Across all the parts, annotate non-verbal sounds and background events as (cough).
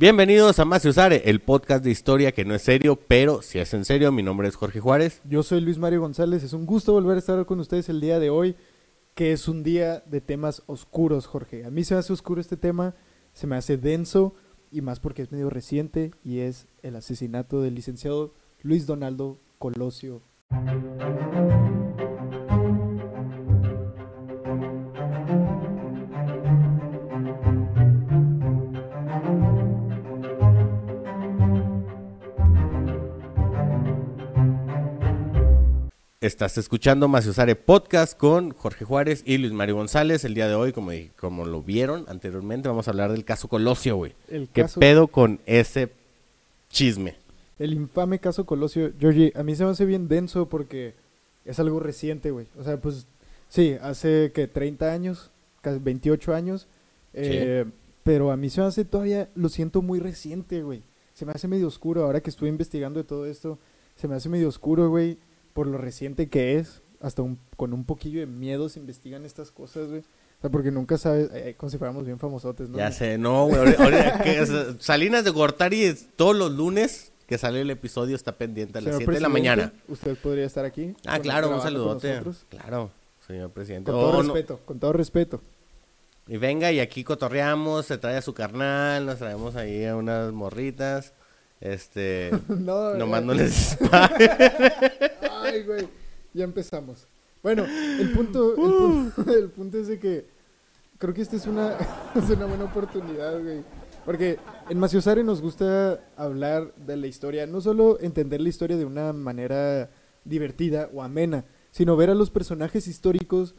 Bienvenidos a Más Usare, el podcast de historia que no es serio, pero si es en serio. Mi nombre es Jorge Juárez. Yo soy Luis Mario González. Es un gusto volver a estar con ustedes el día de hoy, que es un día de temas oscuros, Jorge. A mí se me hace oscuro este tema, se me hace denso y más porque es medio reciente y es el asesinato del licenciado Luis Donaldo Colosio. Estás escuchando Maciosare Podcast con Jorge Juárez y Luis Mario González. El día de hoy, como, como lo vieron anteriormente, vamos a hablar del caso Colosio, güey. El ¿Qué caso- pedo con ese chisme? El infame caso Colosio. Georgie, a mí se me hace bien denso porque es algo reciente, güey. O sea, pues sí, hace que 30 años, casi 28 años. eh, Pero a mí se me hace todavía, lo siento muy reciente, güey. Se me hace medio oscuro. Ahora que estuve investigando de todo esto, se me hace medio oscuro, güey, por lo reciente que es. Hasta un- con un poquillo de miedo se investigan estas cosas, güey. O sea, porque nunca sabes, eh, como si fuéramos bien famosotes, ¿no? Ya sé, no, güey. Salinas de Gortari todos los lunes que sale el episodio está pendiente a las Señor 7 de la mañana. Usted podría estar aquí. Ah, claro, un saludote. Claro, señor presidente. Con Oh, todo no. respeto, con todo respeto. Y venga, y aquí cotorreamos, se trae a su carnal, nos traemos ahí a unas morritas. Este, (laughs) no, nomás eh, no les (laughs) dispare. Ay, güey, ya empezamos. Bueno, el punto, el punto, (laughs) el punto es de que creo que esta es una, es una buena oportunidad, güey. Porque en Maciosare nos gusta hablar de la historia, no solo entender la historia de una manera divertida o amena, sino ver a los personajes históricos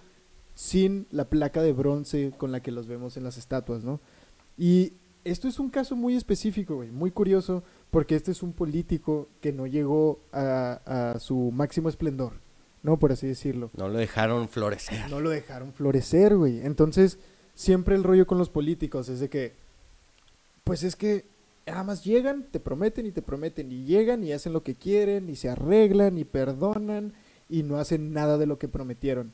sin la placa de bronce con la que los vemos en las estatuas, ¿no? Y esto es un caso muy específico, güey, muy curioso, porque este es un político que no llegó a, a su máximo esplendor, ¿no? Por así decirlo. No lo dejaron florecer. No lo dejaron florecer, güey. Entonces, siempre el rollo con los políticos es de que, pues es que nada más llegan, te prometen y te prometen, y llegan y hacen lo que quieren, y se arreglan y perdonan, y no hacen nada de lo que prometieron.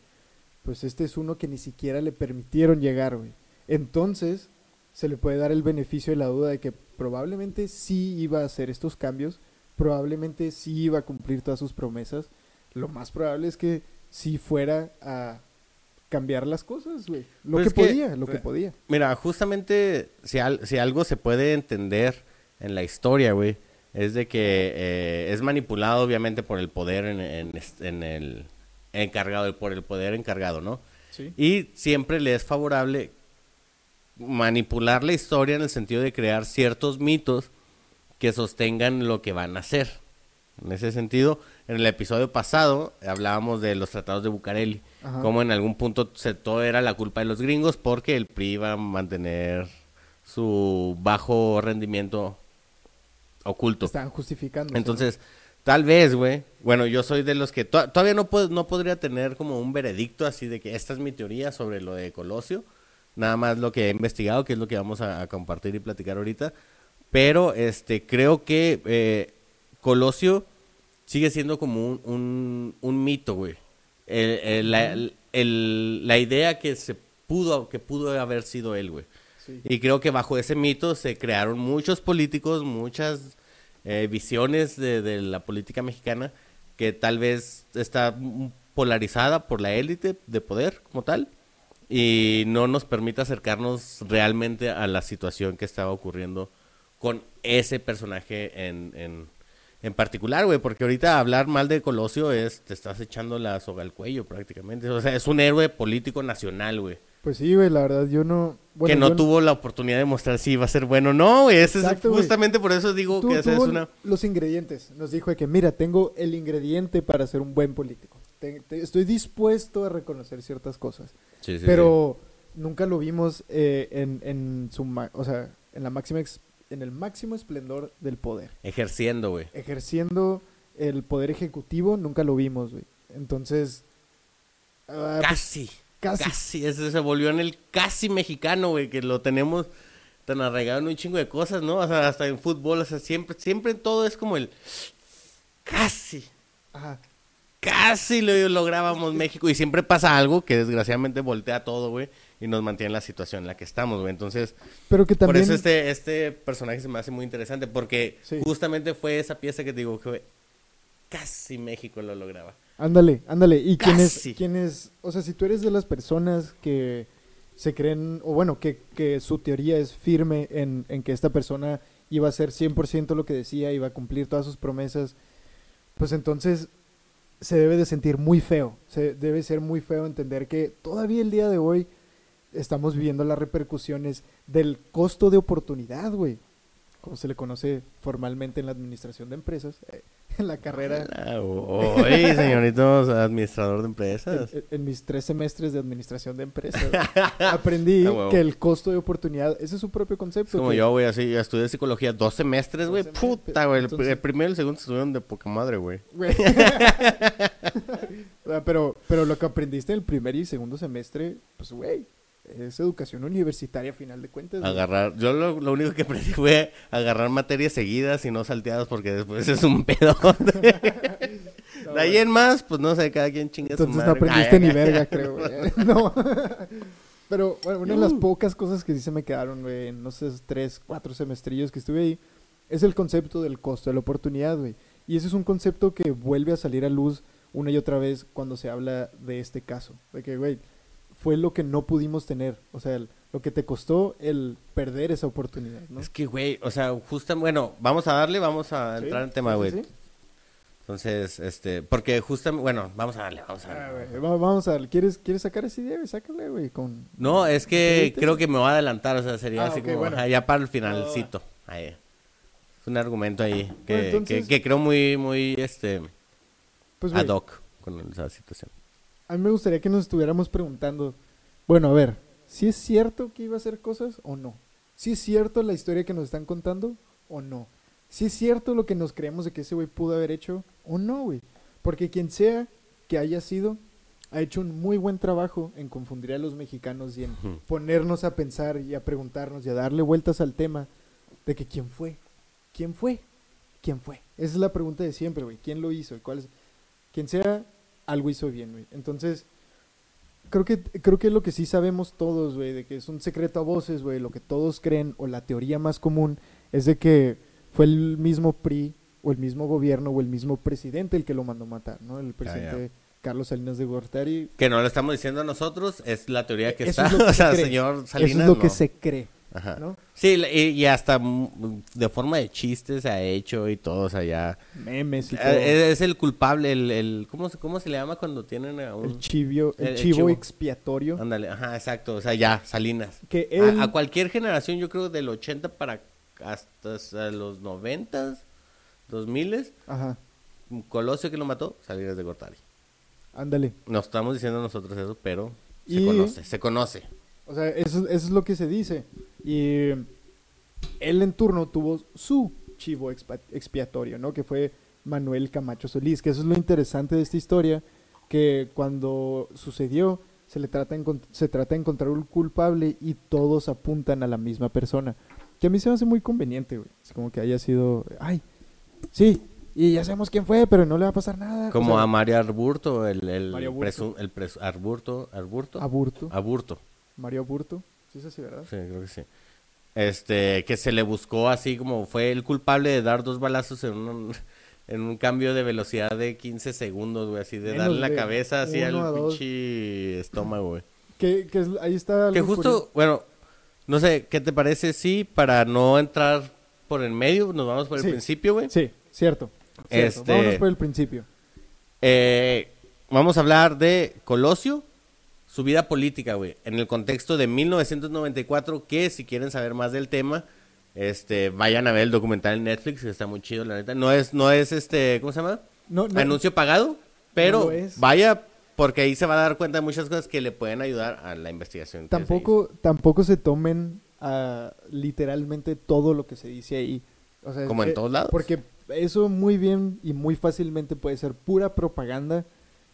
Pues este es uno que ni siquiera le permitieron llegar, güey. Entonces, se le puede dar el beneficio de la duda de que probablemente sí iba a hacer estos cambios, probablemente sí iba a cumplir todas sus promesas. Lo más probable es que sí fuera a cambiar las cosas, güey. Lo Pues que podía, lo que podía. Mira, justamente si, al- si algo se puede entender en la historia, güey, es de que eh, es manipulado obviamente por el poder en, en el encargado, por el poder encargado, ¿no? Sí. Y siempre le es favorable manipular la historia en el sentido de crear ciertos mitos que sostengan lo que van a hacer. En ese sentido, en el episodio pasado hablábamos de los tratados de Bucareli, Ajá. como en algún punto se, todo era la culpa de los gringos porque el PRI iba a mantener su bajo rendimiento oculto. Estaban justificando. Entonces, tal vez, güey. Bueno, yo soy de los que to- todavía no, puedo, no podría tener como un veredicto así de que esta es mi teoría sobre lo de Colosio. Nada más lo que he investigado, que es lo que vamos a, a compartir y platicar ahorita. Pero este creo que eh, Colosio sigue siendo como un, un, un mito, güey. El- el- la, el- la idea que se pudo, que pudo haber sido él, güey. Sí. Y creo que bajo ese mito se crearon muchos políticos, muchas eh, visiones de, de la política mexicana que tal vez está polarizada por la élite de poder como tal y no nos permite acercarnos realmente a la situación que estaba ocurriendo con ese personaje en, en, en particular, güey, porque ahorita hablar mal de Colosio es, te estás echando la soga al cuello prácticamente, o sea, es un héroe político nacional, güey. Pues sí, güey, la verdad, yo no... bueno, que no tuvo la oportunidad de mostrar si iba a ser bueno. No, güey, ese es güey. justamente por eso digo que esa es una... los ingredientes. Nos dijo de que, mira, tengo el ingrediente para ser un buen político. Te- te- estoy dispuesto a reconocer ciertas cosas. Sí, sí, pero nunca lo vimos eh, en, en su... O sea, en la máxima... en el máximo esplendor del poder. Ejerciendo, güey. Ejerciendo el poder ejecutivo, nunca lo vimos, güey. Entonces... ah, pues, Casi. casi. Casi. Ese se volvió en el casi mexicano, güey, que lo tenemos tan arraigado en un chingo de cosas, ¿no? O sea, hasta en fútbol, o sea, siempre, siempre en todo es como el casi. Ajá. Casi lo lográbamos México y siempre pasa algo que desgraciadamente voltea todo, güey. y nos mantiene en la situación en la que estamos, güey. Entonces, Pero que también... por eso este, este personaje se me hace muy interesante, porque Sí. justamente fue esa pieza que te digo que casi México lo lograba. Ándale, ándale. Y quienes, quienes, o sea, si tú eres de las personas que se creen, o bueno, que, que su teoría es firme en, en que esta persona iba a hacer 100% lo que decía, iba a cumplir todas sus promesas, pues entonces se debe de sentir muy feo, se debe ser muy feo entender que todavía el día de hoy estamos viviendo las repercusiones del costo de oportunidad, güey, como se le conoce formalmente en la administración de empresas, eh, en (laughs) la carrera Oye, señorito administrador de empresas. en, en mis tres semestres de administración de empresas, (laughs) aprendí Ah, que el costo de oportunidad, ese es su propio Es concepto. como que- yo, güey, así, yo estudié psicología dos semestres, güey. Puta, güey. El, entonces- el primero y el segundo estuvieron de poca madre, güey. Güey. (laughs) Ah, pero, pero lo que aprendiste en el primer y segundo semestre, pues, güey, es educación universitaria a final de cuentas. Agarrar, yo lo, lo único que aprendí fue agarrar materias seguidas y no salteadas porque después es un pedo. No, (laughs) (laughs) De ahí en más, pues no sé, cada quien chinga su Entonces no madre. aprendiste Ay, ni ay, verga, ay. creo, güey. (laughs) No. Pero bueno, una de las Uh. pocas cosas que sí se me quedaron, güey, en no sé, tres, cuatro semestrillos que estuve ahí, es el concepto del costo de la oportunidad, güey. Y ese es un concepto que vuelve a salir a luz una y otra vez cuando se habla de este caso. De que, güey, fue lo que no pudimos tener. O sea, el- lo que te costó el perder esa oportunidad, ¿no? Es que, güey, o sea, justo, bueno, vamos a darle, vamos a entrar en tema, güey. Entonces, este, porque justamente, bueno, vamos a darle, vamos a Ah, darle. va- Vamos a ver, ¿quieres, ¿quieres sacar esa idea? Sácale, güey, con... No, es que creo que me voy a adelantar, o sea, sería Ah, así como, bueno. ya para el finalcito. Ahí. Es un argumento ahí que, Bueno, entonces- que, que creo muy, muy, este, Pues, ad hoc con esa situación. A mí me gustaría que nos estuviéramos preguntando, bueno, a ver, ¿si es cierto que iba a hacer cosas o no? ¿Si es cierto la historia que nos están contando o no? ¿Si es cierto lo que nos creemos de que ese güey pudo haber hecho o no, güey? Porque quien sea que haya sido, ha hecho un muy buen trabajo en confundir a los mexicanos y en ponernos a pensar y a preguntarnos y a darle vueltas al tema de que quién fue, quién fue, quién fue. Esa es la pregunta de siempre, güey. ¿Quién lo hizo? ¿Y ¿Cuál es? Quien sea, algo hizo bien, güey. Entonces, creo que, creo que lo que sí sabemos todos, güey, de que es un secreto a voces, güey, lo que todos creen, o la teoría más común, es de que fue el mismo PRI, o el mismo gobierno, o el mismo presidente el que lo mandó matar, ¿no? El presidente Carlos Salinas de Gortari. Que no lo estamos diciendo nosotros, es la teoría que Eso está, es lo (laughs) que o sea, se cree. señor Salinas. Eso es lo que se cree, Ajá. ¿no? Sí, y, hasta de forma de chiste se ha hecho y todo, o sea, ya. Memes y todo. Eh, Es el culpable, el, el ¿cómo, se- ¿cómo se le llama cuando tienen a un... el chivio, el, chivo, chivo. expiatorio. Ándale, ajá, exacto, o sea, ya, Salinas. Que A- él, A, cualquier generación, yo creo del 80 para hasta, los 90, 2000, ajá, Colosio que lo mató, Salinas de Gortari. ándale. No estamos diciendo nosotros eso, pero se conoce, se conoce. O sea, eso, eso es lo que se dice. Y él en turno tuvo su chivo expiatorio, ¿no? Que fue Manuel Camacho Solís. Que eso es lo interesante de esta historia, que cuando sucedió se le trata se trata de encontrar un culpable y todos apuntan a la misma persona. Que a mí se me hace muy conveniente, güey. Es como que haya sido, ay, sí, y ya sabemos quién fue, pero no le va a pasar nada. O Como sea, a Mario Arburto, el, el, Mario presu- el presu- Arburto, Arburto, Aburto, Aburto, Mario Aburto. Sí, es así, ¿verdad? sí, creo que sí. Este, que se le buscó así como fue el culpable de dar dos balazos en un, (laughs) en un cambio de velocidad de 15 segundos, güey, así de Menos darle la cabeza así al pinche estómago, güey. Que, que ahí está Que justo, curioso. bueno, no sé, ¿qué te parece? Sí, para no entrar por el medio, nos vamos por el Sí. principio, güey. Sí, cierto. cierto. Este- Vámonos por el principio. Eh, vamos a hablar de Colosio, su vida política, güey, en el contexto de 1994, que si quieren saber más del tema, este, vayan a ver el documental en Netflix, que está muy chido, la neta. No es, no es este, ¿cómo se llama? No, no, Anuncio pagado, pero vaya, porque ahí se va a dar cuenta de muchas cosas que le pueden ayudar a la investigación. que se tampoco, tampoco se tomen ah, literalmente todo lo que se dice ahí. O sea, Como en eh, todos lados. Porque eso muy bien y muy fácilmente puede ser pura propaganda.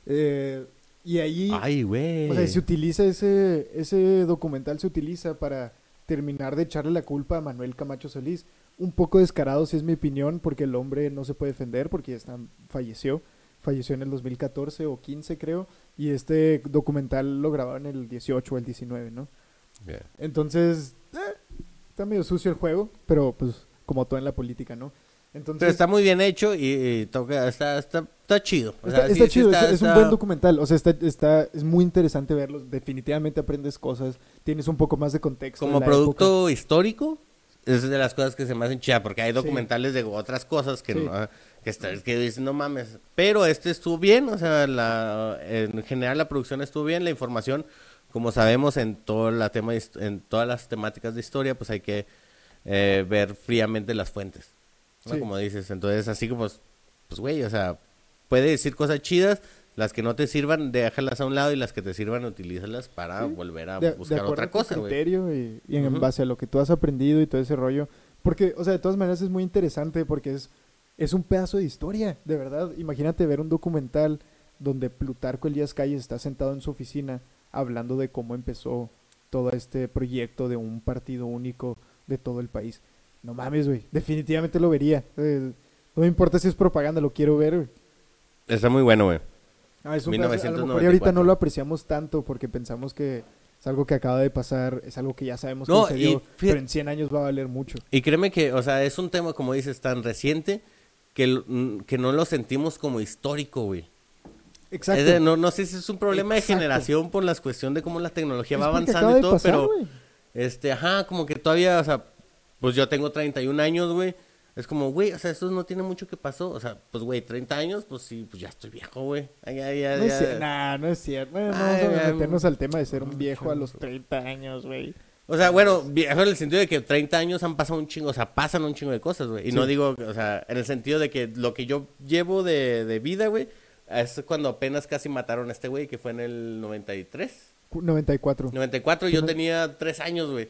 eh, y ahí, Ay, güey. o sea, se utiliza ese, ese documental, se utiliza para terminar de echarle la culpa a Manuel Camacho Solís. Un poco descarado, si es mi opinión, porque el hombre no se puede defender porque ya está, falleció. falleció en el 2014 o 15 creo, y este documental lo grabaron en el 18 o el 19, ¿no? Yeah. Entonces, eh, está medio sucio el juego, pero pues como todo en la política, ¿no? Entonces, Pero está muy bien hecho y, y toca, está, está, está chido. O Está, sea, sí- está sí chido, está- es, es un buen documental, o sea, está, está, es muy interesante verlo, definitivamente aprendes cosas, tienes un poco más de contexto. Como producto histórico, es de las cosas que se me hacen chida, porque hay Sí. documentales de otras cosas que, Sí. no, que, dicen, no mames. Pero este estuvo bien, o sea, la, en general la producción estuvo bien, la información, como sabemos en, toda la tema, en todas las temáticas de historia, pues hay que eh, ver fríamente las fuentes, ¿no? Sí. Como dices, entonces así como, pues, güey, o sea, puede decir cosas chidas, las que no te sirvan, déjalas a un lado y las que te sirvan, utilízalas para Sí. volver a De, de buscar acuerdo otra a tu cosa, güey. criterio y, y en Ujú. base a lo que tú has aprendido y todo ese rollo. Porque, o sea, de todas maneras es muy interesante porque es, es un pedazo de historia, de verdad. Imagínate ver un documental donde Plutarco Elías Calles está sentado en su oficina hablando de cómo empezó todo este proyecto de un partido único de todo el país. No mames, güey. Definitivamente lo vería. Eh, no me importa si es propaganda, lo quiero ver, güey. Está muy bueno, güey. Ah, es un pedazo- a lo mejor y 1994. ahorita no lo apreciamos tanto porque pensamos que es algo que acaba de pasar, es algo que ya sabemos que No, sucedió, y fíjate- pero en 100 años va a valer mucho. Y créeme que, o sea, es un tema, como dices, tan reciente que, mm, que no lo sentimos como histórico, güey. Exacto. Es de- no, no sé si es un problema Exacto. de generación por la cuestión de cómo la tecnología Es va avanzando y todo, pasar, pero, güey. este, ajá, como que todavía, o sea, pues yo tengo 31 años, güey. Es como, güey, o sea, eso no tiene mucho que pasó. O sea, pues, güey, 30 años, pues sí, pues ya estoy viejo, güey. Ay, No es cierto, nah, no es cierto. Bueno, vamos a meternos al tema de ser un viejo a los mucho. 30 años, güey. O sea, bueno, viejo en el sentido de que 30 años han pasado un chingo, o sea, pasan un chingo de cosas, güey. Y Sí. no digo, o sea, en el sentido de que lo que yo llevo de, de vida, güey, es cuando apenas casi mataron a este güey, que fue en el 93. Cu- 94. 94 Sí, yo no- tenía 3 años, güey.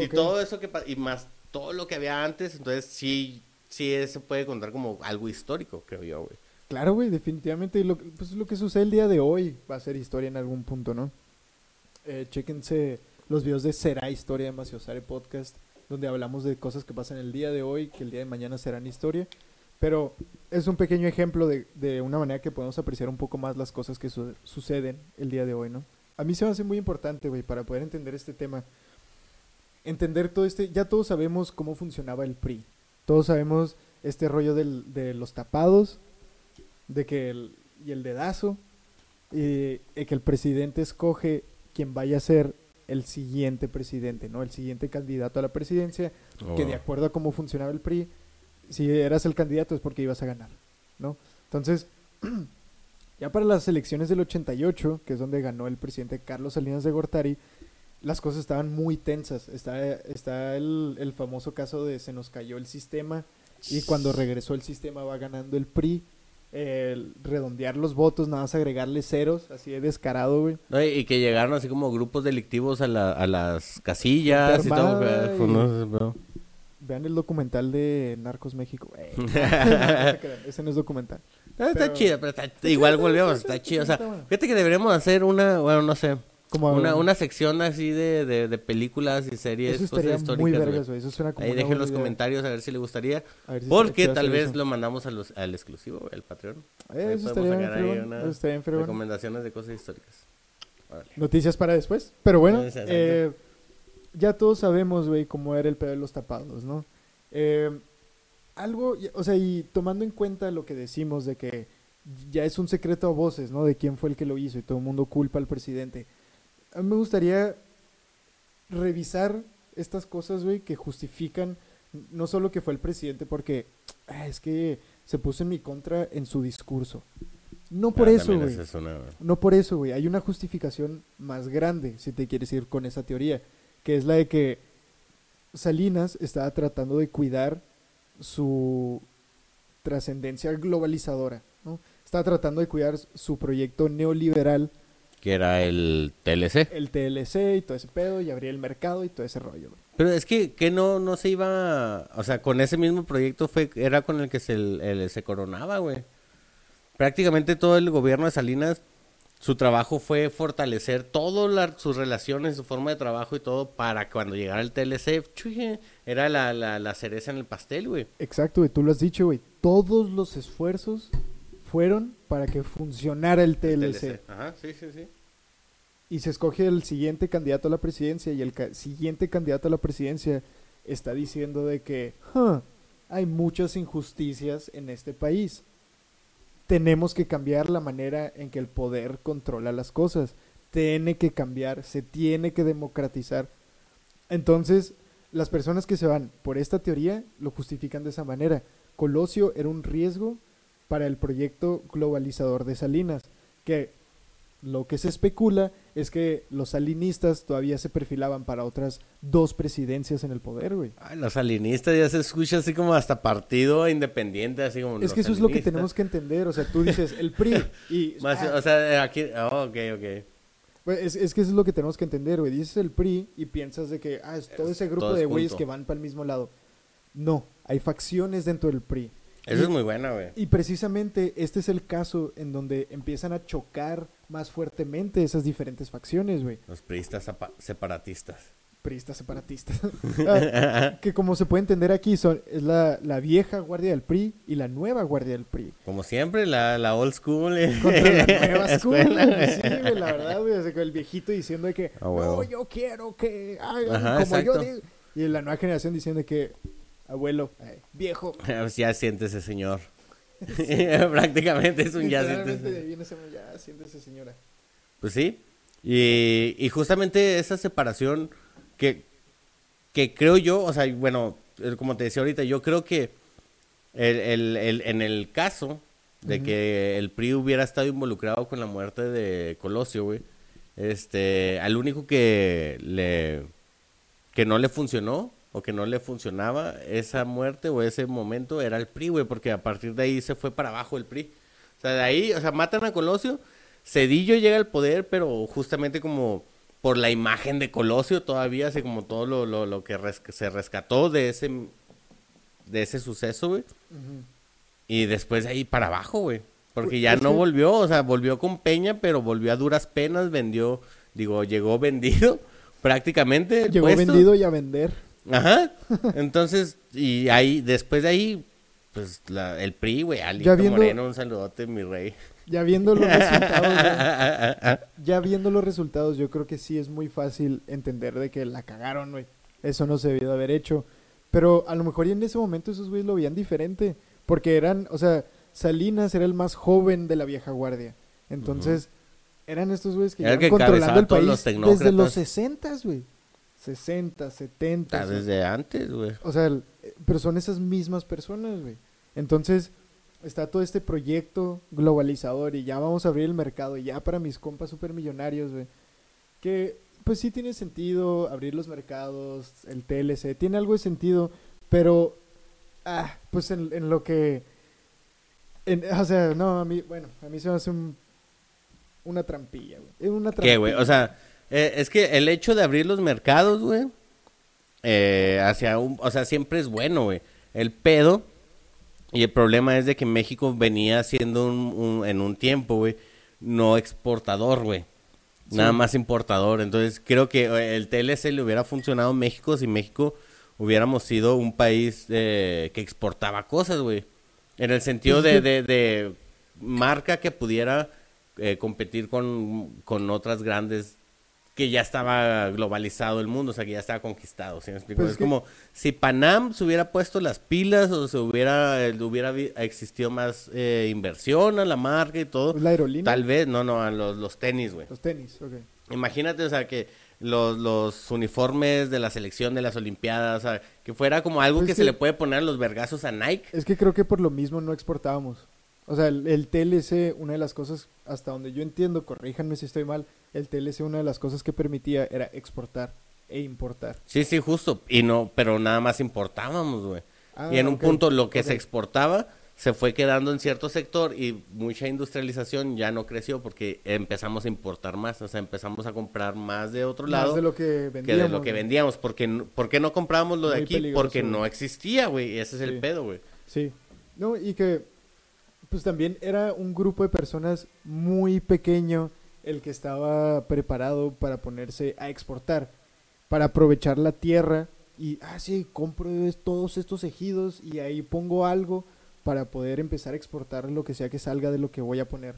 Y, todo eso que y más todo lo que había antes, entonces sí, sí se puede contar como algo histórico, creo yo, güey. Claro, güey, definitivamente. Lo, pues lo que sucede el día de hoy va a ser historia en algún punto, ¿no? Eh, chéquense los videos de Será Historia de Maciosare Podcast, donde hablamos de cosas que pasan el día de hoy, que el día de mañana serán historia. Pero es un pequeño ejemplo de, de una manera que podemos apreciar un poco más las cosas que su- suceden el día de hoy, ¿no? A mí se me hace muy importante, güey, para poder entender este tema. Entender todo este... Ya todos sabemos cómo funcionaba el PRI. Todos sabemos este rollo del- de los tapados, de que el, y el dedazo, y, y que el presidente escoge quien vaya a ser el siguiente presidente, ¿no? El siguiente candidato a la presidencia, que de Oh. acuerdo a cómo funcionaba el PRI, si eras el candidato es porque ibas a ganar, ¿no? Entonces, (clears throat) ya para las elecciones del 88, que es donde ganó el presidente Carlos Salinas de Gortari, las cosas estaban muy tensas. Está, está el, el famoso caso de se nos cayó el sistema y cuando regresó el sistema va ganando el PRI. El redondear los votos, nada más agregarle ceros, así de descarado, güey. No, y, y que llegaron así como grupos delictivos a, la- a las casillas y todo. y- pues, no Vean el documental de Narcos México. Eh, (laughs) ese no es documental. Ah, está Pero- chido, pero está, igual está- volvemos, está- chido. O sea, fíjate que deberíamos hacer una, bueno, no sé, Como una, una sección así de, de, de películas y series, eso cosas históricas. muy vergas, güey. Eso suena como Ahí dejen los idea. comentarios a ver si le gustaría. Si Porque tal vez eso. lo mandamos a los, al exclusivo, al Patreon. Eh, eso podemos sacar ahí una eso. Recomendaciones de cosas históricas. Órale. Noticias para después. Pero bueno, eh, ya todos sabemos, güey, cómo era el pedo de los tapados, ¿no? Eh, algo, o sea, y tomando en cuenta lo que decimos de que ya es un secreto a voces, ¿no? De quién fue el que lo hizo y todo el mundo culpa al presidente. A mí me gustaría revisar estas cosas, güey, que justifican no solo que fue el presidente, porque ah, es que se puso en mi contra en su discurso. No por Ah, eso, güey. esa es una- No por eso, güey. Hay una justificación más grande, si te quieres ir con esa teoría, que es la de que Salinas estaba tratando de cuidar su trascendencia globalizadora, ¿no? Estaba tratando de cuidar su proyecto neoliberal, Que era el TLC. el TLC y todo ese pedo, y abrir el mercado y todo ese rollo, güey. Pero es que, que no, no se iba, o sea, con ese mismo proyecto fue, era con el que se, el- se coronaba, güey. Prácticamente todo el gobierno de Salinas, su trabajo fue fortalecer todas sus relaciones, su forma de trabajo y todo para cuando llegara el TLC, chuje, era la, la, la cereza en el pastel, güey. Exacto, güey. Tú lo has dicho, güey. Todos los esfuerzos fueron para que funcionara el TLC. Ajá, sí, sí, sí. Y se escoge el siguiente candidato a la presidencia y el ca- siguiente candidato a la presidencia está diciendo de que "Huh, hay muchas injusticias en este país. Tenemos que cambiar la manera en que el poder controla las cosas. Tiene que cambiar, se tiene que democratizar. Entonces, las personas que se van por esta teoría lo justifican de esa manera. Colosio era un riesgo para el proyecto globalizador de Salinas, que lo que se especula es que los salinistas todavía se perfilaban para otras dos presidencias en el poder, güey. Ay, los salinistas ya se escucha así como hasta partido independiente, así como Es que eso es lo que tenemos que entender, o sea, tú dices el PRI y... (laughs) Más- ah, o sea, aquí, oh, ok, ok. Es, es que eso es lo que tenemos que entender, güey. Dices el PRI y piensas de que, ah, es todo ese grupo todo de es güeyes que van para el mismo lado. No, hay facciones dentro del PRI. Eso Y- es muy buena, güey. Y precisamente este es el caso en donde empiezan a chocar más fuertemente esas diferentes facciones, güey. Los priistas separatistas. Priistas separatistas. (laughs) Ah, que como se puede entender aquí, son, es la, la vieja guardia del PRI y la nueva guardia del PRI. Como siempre, la, la old school. eh. Contra la nueva (laughs) school. Sí, güey, la verdad, güey. o sea, con el viejito diciendo de que, Ah, huevo. no, yo quiero que hagan Ajá, como yo digo. Y la nueva generación diciendo de que, abuelo, eh, viejo. (laughs) Ya siéntese, señor. (laughs) Prácticamente es un ya siéntese. viene ese, ya, siéntese, señora. Pues sí. Y, y justamente esa separación que, que creo yo, o sea, bueno, como te decía ahorita, yo creo que el, el- el- en el caso de que el PRI hubiera estado involucrado con la muerte de Colosio, güey, este, al único que le que no le funcionó o que no le funcionaba esa muerte o ese momento era el PRI, güey, porque a partir de ahí se fue para abajo el PRI. O sea, de ahí, o sea, matan a Colosio, Cedillo llega al poder, pero justamente como por la imagen de Colosio todavía, así como todo lo, lo, lo que res- se rescató de ese de ese suceso, güey. Y después de ahí para abajo, güey. Porque ya no volvió, o sea, volvió con Peña, pero volvió a duras penas, vendió, digo, llegó vendido (laughs) prácticamente. Llegó puesto. vendido y a vender. Ajá. Entonces, y ahí, después de ahí, pues la, el PRI, güey, Alito viendo- Moreno, un saludote, mi rey. Ya viendo los resultados, (laughs) ya viendo los resultados, yo creo que sí es muy fácil entender de que la cagaron, güey. Eso no se debió de haber hecho. Pero a lo mejor y en ese momento esos güeyes lo veían diferente. Porque eran, o sea, Salinas era el más joven de la vieja guardia. Entonces, eran estos güeyes que Era llevan que controlando el país los desde los 60, güey. 60, 70. Ah, desde antes, güey. O sea, el- eh, pero son esas mismas personas, güey. Entonces, está todo este proyecto globalizador y ya vamos a abrir el mercado y ya para mis compas supermillonarios, güey. Que, pues sí tiene sentido abrir los mercados, el TLC, tiene algo de sentido, pero, ah, pues en, en lo que... en- o sea, no, a mí, bueno, a mí se me hace un, una trampilla, güey. Es una trampilla. ¿Qué, güey? O sea, eh, es que el hecho de abrir los mercados, güey, eh, hacia un, o sea, siempre es bueno, güey. El pedo y el problema es de que México venía siendo un, un- en un tiempo, güey, no exportador, güey. Sí. Nada más importador. Entonces, creo que eh, el TLC le hubiera funcionado a México si México hubiéramos sido un país eh, que exportaba cosas, güey. En el sentido Pues de, de, de marca que pudiera eh, competir con, con otras grandes que ya estaba globalizado el mundo, o sea, que ya estaba conquistado, ¿sí me explico? Pues es que- como si Panam se hubiera puesto las pilas o se hubiera, eh, hubiera existido más eh, inversión a la marca y todo, la aerolínea, tal vez, no, no, a los, los tenis, güey. los tenis, ok. Imagínate, o sea, que los, los uniformes de la selección de las Olimpiadas, o sea, que fuera como algo Pues que se le puede poner a los vergazos a Nike. Es que creo que por lo mismo no exportábamos. O sea, el, el TLC, una de las cosas, hasta donde yo entiendo, corríjanme si estoy mal, el TLC una de las cosas que permitía era exportar e importar. Sí, sí, justo. Y no, pero nada más importábamos, güey. Ah, y en un punto lo que se exportaba se fue quedando en cierto sector y mucha industrialización ya no creció porque empezamos a importar más, o sea, empezamos a comprar más de otro lado Más de lo que que vendíamos. de lo que vendíamos. Porque, ¿Por qué no comprábamos lo de aquí? peligroso, Porque no existía, güey. y Ese es Sí. el pedo, güey. Sí. No, y que pues también era un grupo de personas muy pequeño el que estaba preparado para ponerse a exportar, para aprovechar la tierra y, ah, sí, compro todos estos ejidos y ahí pongo algo para poder empezar a exportar lo que sea que salga de lo que voy a poner.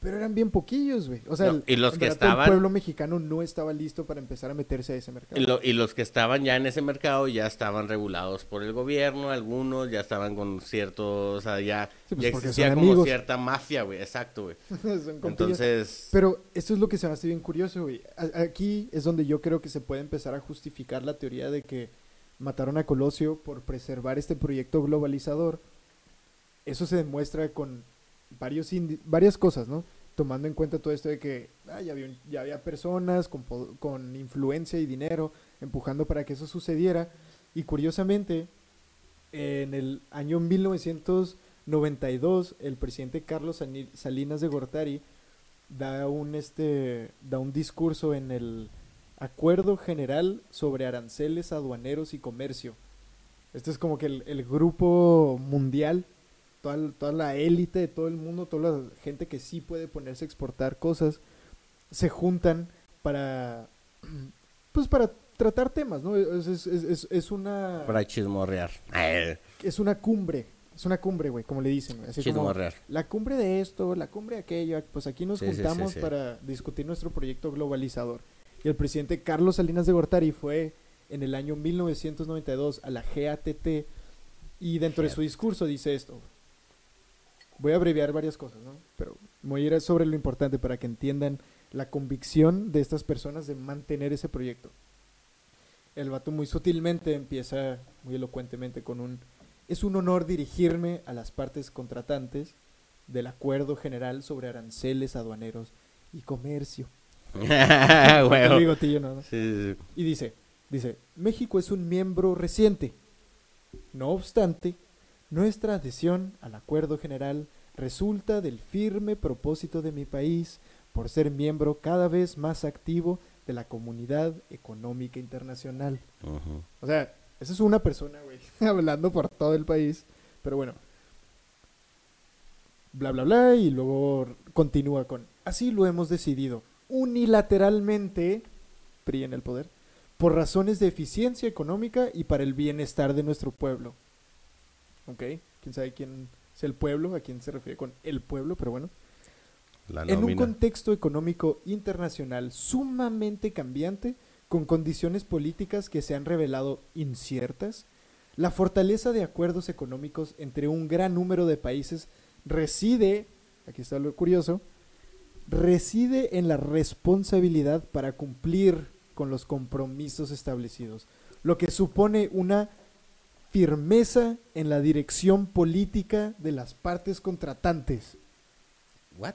Pero eran bien poquillos, güey. O sea, No, y los en que verdad, todo estaban- el pueblo mexicano no estaba listo para empezar a meterse a ese mercado. Y, lo- y los que estaban ya en ese mercado ya estaban regulados por el gobierno, algunos ya estaban con ciertos, o sea, ya, Sí, pues, ya existía como amigos. cierta mafia, güey, exacto, güey. (laughs) Entonces, Pero esto es lo que se me hace bien curioso, güey. Aquí es donde yo creo que se puede empezar a justificar la teoría de que mataron a Colosio por preservar este proyecto globalizador. Eso se demuestra con varios varias cosas, ¿no? Tomando en cuenta todo esto de que ah, ya, había, ya había personas con, con influencia y dinero empujando para que eso sucediera. Y curiosamente, en el año 1992, el presidente Carlos Salinas de Gortari da un, este, da un discurso en el Acuerdo General sobre Aranceles Aduaneros y Comercio. Este es como que el grupo mundial, toda, toda la élite de todo el mundo, toda la gente que sí puede ponerse a exportar cosas, se juntan para, (clears throat) pues para tratar temas, ¿no? Es, es- es- es- una, para chismorrear. (laughs) Es una cumbre, es una cumbre, güey, como le dicen, así como chismorrear. la cumbre de esto, la cumbre de aquello, pues aquí nos Sí, sí, sí, juntamos sí. para discutir nuestro proyecto globalizador. Y el presidente Carlos Salinas de Gortari fue en el año 1992 a la GATT y dentro de su discurso dice esto. Voy a abreviar varias cosas, ¿no? Pero voy a ir sobre lo importante para que entiendan la convicción de estas personas de mantener ese proyecto. El vato muy sutilmente empieza, muy elocuentemente, con un... Es un honor dirigirme a las partes contratantes del Acuerdo General sobre Aranceles Aduaneros y Comercio. (laughs) Bigotillo, ¿no? Sí, sí. Y dice, dice, México es un miembro reciente. No obstante, nuestra adhesión al acuerdo general resulta del firme propósito de mi país por ser miembro cada vez más activo de la comunidad económica internacional. O sea, esa es una persona, güey, (laughs) hablando por todo el país. Pero bueno. Bla, bla, bla. Y luego continúa con, así lo hemos decidido unilateralmente, PRI en el poder, por razones de eficiencia económica y para el bienestar de nuestro pueblo. ¿Ok? ¿Quién sabe quién es el pueblo? ¿A quién se refiere con el pueblo? Pero bueno. La En un contexto económico internacional sumamente cambiante, con condiciones políticas que se han revelado inciertas, la fortaleza de acuerdos económicos entre un gran número de países reside, aquí está lo curioso, reside en la responsabilidad para cumplir con los compromisos establecidos, lo que supone una firmeza en la dirección política de las partes contratantes. What?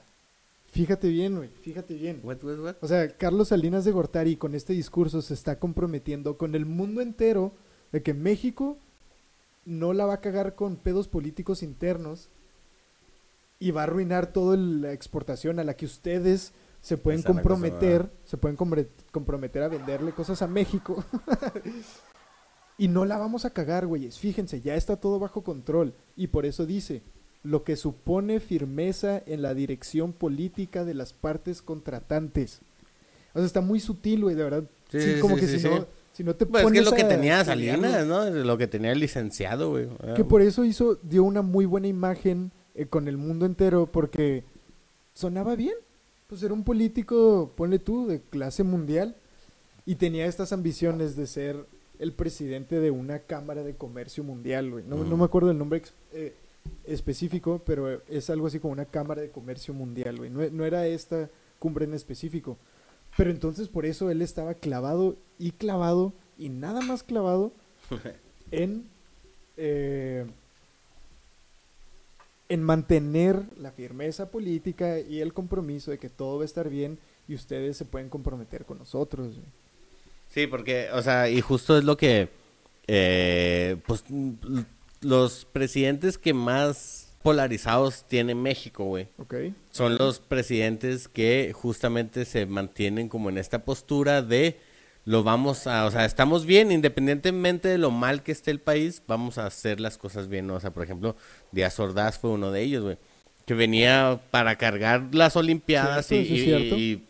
Fíjate bien, güey, fíjate bien. What, what, what? O sea, Carlos Salinas de Gortari con este discurso se está comprometiendo con el mundo entero de que México no la va a cagar con pedos políticos internos y va a arruinar toda la exportación a la que ustedes se pueden Esa comprometer, se pueden comprometer a venderle cosas a México. (laughs) y no la vamos a cagar, güeyes. Fíjense, ya está todo bajo control. Y por eso dice, lo que supone firmeza en la dirección política de las partes contratantes. O sea, está muy sutil, güey, de verdad. Sí, como sí, que sí, si. No, si no te Pues es pones que es lo que tenía Salinas, ¿no? Lo que tenía el licenciado, güey. Que por eso hizo, dio una muy buena imagen eh, con el mundo entero, porque sonaba bien. Pues era un político, ponle tú, de clase mundial, y tenía estas ambiciones de ser el presidente de una cámara de comercio mundial, güey. No, me acuerdo el nombre eh, específico, pero es algo así como una cámara de comercio mundial, güey. No, no era esta cumbre en específico. Pero entonces por eso él estaba clavado y clavado y nada más clavado (laughs) en, eh, en mantener la firmeza política y el compromiso de que todo va a estar bien y ustedes se pueden comprometer con nosotros. güey. Sí, porque, o sea, y justo es lo que, eh, pues, los presidentes que más polarizados tiene México, güey. ¿Ok? Son los presidentes que justamente se mantienen como en esta postura de lo vamos a, o sea, estamos bien, independientemente de lo mal que esté el país, vamos a hacer las cosas bien, ¿no? O sea, por ejemplo, Díaz Ordaz fue uno de ellos, güey, que venía para cargar las Olimpiadas y, es y- y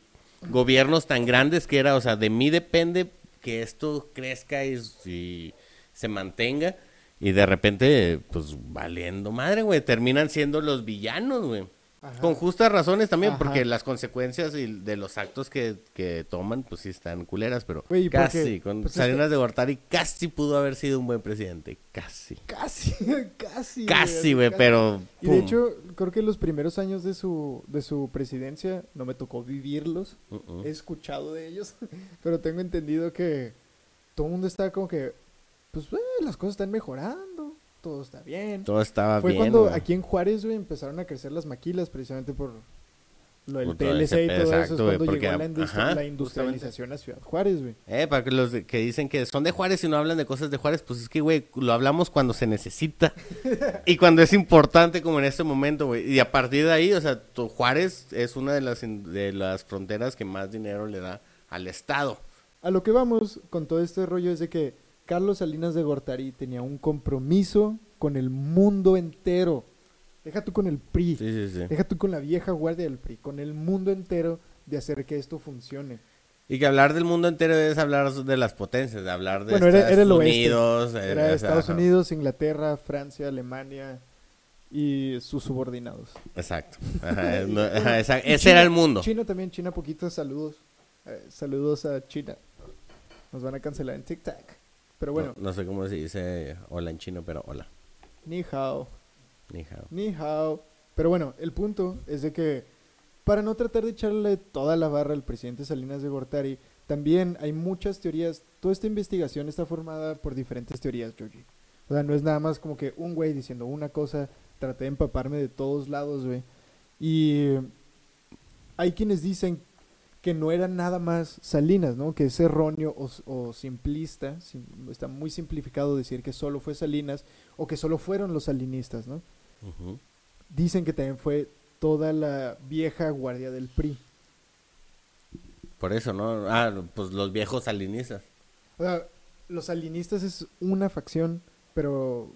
gobiernos tan grandes que era, o sea, de mí depende que esto crezca y, se mantenga. Y de repente, pues valiendo madre, güey. Terminan siendo los villanos, güey. Ajá. Con justas razones también, Ajá. porque las consecuencias y de los actos que, que toman, pues sí están culeras, pero Güey, ¿y por casi. Con Pues Salinas de Gortari casi pudo haber sido un buen presidente. Casi. Casi, casi. (laughs) Casi, güey, pero. Y de hecho, creo que los primeros años de su, de su presidencia no me tocó vivirlos. Uh-uh. He escuchado de ellos, (laughs) pero tengo entendido que todo el mundo está como que, pues eh, las cosas están mejorando, todo está bien. Todo estaba Fue bien. cuando güey. aquí en Juárez, güey, empezaron a crecer las maquilas precisamente por lo del Por TLC y todo eso. exacto, Es güey, cuando porque, llegó la, industri- ajá, la industrialización a Ciudad Juárez, güey. Eh, para que los que dicen que son de Juárez y no hablan de cosas de Juárez, pues es que, güey, lo hablamos cuando se necesita (laughs) y cuando es importante, como en este momento, güey. Y a partir de ahí, o sea, tu- Juárez es una de las, de las fronteras que más dinero le da al Estado. A lo que vamos con todo este rollo es de que Carlos Salinas de Gortari tenía un compromiso con el mundo entero. Deja tú con el PRI, Sí, sí, sí. deja tú con la vieja guardia del PRI, con el mundo entero de hacer que esto funcione. Y que hablar del mundo entero es hablar de las potencias, de hablar de Bueno, Estados era el. Unidos. eh, Era Estados ajá. Unidos, Inglaterra, Francia, Alemania y sus subordinados. Exacto. Ajá, es- no, (laughs) ajá, esa- Y ese China- era el mundo. China también, China poquito, saludos. Eh, saludos a China. Nos van a cancelar en TikTok. Pero bueno, No, no sé cómo se dice hola en chino, pero hola. ni hao. Ni hao. Ni hao. Pero bueno, el punto es de que para no tratar de echarle toda la barra al presidente Salinas de Gortari, también hay muchas teorías. Toda esta investigación está formada por diferentes teorías, Georgie. O sea, no es nada más como que un güey diciendo una cosa, traté de empaparme de todos lados, güey. Y hay quienes dicen que no era nada más Salinas, ¿no? Que es erróneo o, o simplista, sim- está muy simplificado decir que solo fue Salinas o que solo fueron los salinistas, ¿no? Dicen que también fue toda la vieja guardia del PRI. Por eso, ¿no? Ah, pues los viejos salinistas. O sea, los salinistas es una facción, pero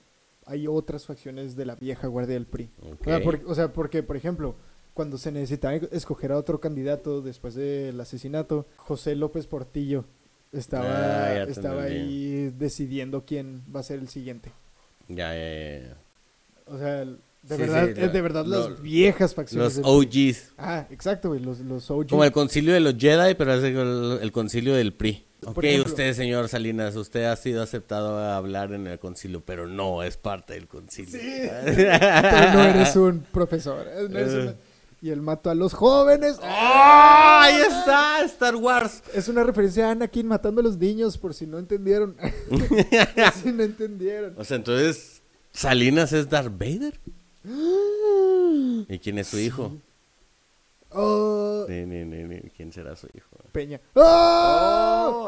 hay otras facciones de la vieja guardia del PRI. Ok. O, sea, porque, o sea, porque, por ejemplo, cuando se necesitaba escoger a otro candidato después del asesinato, José López Portillo estaba, Ah, estaba ahí decidiendo quién va a ser el siguiente. Ya, ya, ya. O sea, de Sí, verdad, sí, eh, de verdad lo- las viejas facciones. Los. OGs. Ah, exacto, güey, los, los OG. Como el concilio de los Jedi, pero es el, el concilio del PRI. Por Ok, ejemplo- usted, señor Salinas, usted ha sido aceptado a hablar en el concilio, pero no es parte del concilio. (laughs) Pero no eres un profesor. eh, no eres una- Y el mato a los jóvenes. ¡Oh! Ahí está, Star Wars. Es una referencia a Anakin matando a los niños, por si no entendieron. (laughs) por si no entendieron. O sea, entonces, ¿Salinas es Darth Vader? ¿Y quién es su hijo? Oh, Ni, ni, ni, ni, ¿Quién será su hijo? Peña. ¡Oh!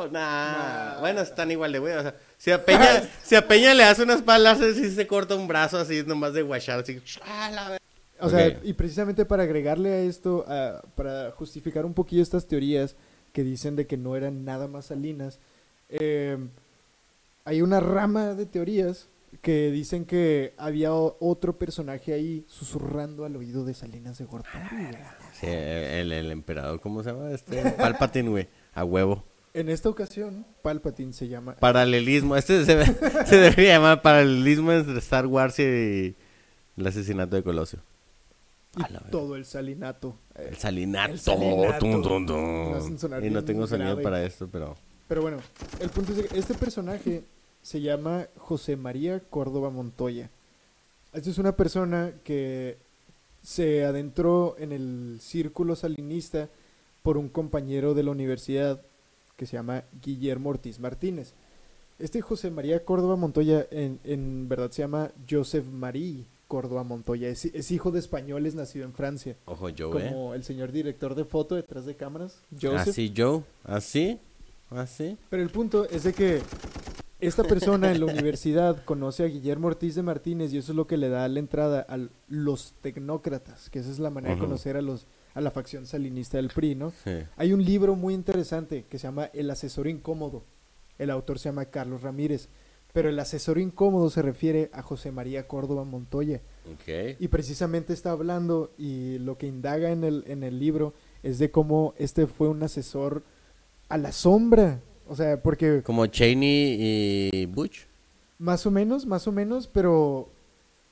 Oh, nah. Nah. Bueno, están igual de güey. O sea, si a Peña, (laughs) si a Peña le hace unas palas, si se corta un brazo así, nomás de guachar, así. ¡ah, la O sea, y precisamente para agregarle a esto, a- para justificar un poquillo estas teorías que dicen de que no eran nada más Salinas, eh, hay una rama de teorías que dicen que había otro personaje ahí susurrando al oído de Salinas de Gortari. Sí, el, el emperador, ¿cómo se llama? Este, Palpatine, güey. A huevo. En esta ocasión, Palpatine se llama. Paralelismo. Este se, (laughs) se debería llamar paralelismo entre Star Wars y el asesinato de Colosio. Y todo el salinato. eh, El salinato. El salinato. Tum, tum, tum. Y no tengo sonido grave. para esto, pero... Pero bueno, el punto es que este personaje se llama José María Córdoba Montoya. Esta es una persona que se adentró en el círculo salinista por un compañero de la universidad que se llama Guillermo Ortiz Martínez. Este José María Córdoba Montoya en, en verdad se llama Joseph Marie Córdoba Montoya. Es, es hijo de españoles nacido en Francia. Ojo, Joe, ¿eh? Como el señor director de foto detrás de cámaras, Joseph. Así, Joe. Así. Así. Pero el punto es de que esta persona en la (laughs) universidad conoce a Guillermo Ortiz de Martínez y eso es lo que le da la entrada a los tecnócratas, que esa es la manera de conocer a los a la facción salinista del PRI, ¿no? Sí. Hay un libro muy interesante que se llama El asesor incómodo. El autor se llama Carlos Ramírez, pero el asesor incómodo se refiere a José María Córdoba Montoya. Y precisamente está hablando y lo que indaga en el, en el libro es de cómo este fue un asesor a la sombra. O sea, porque Como Cheney y Butch. Más o menos, más o menos, pero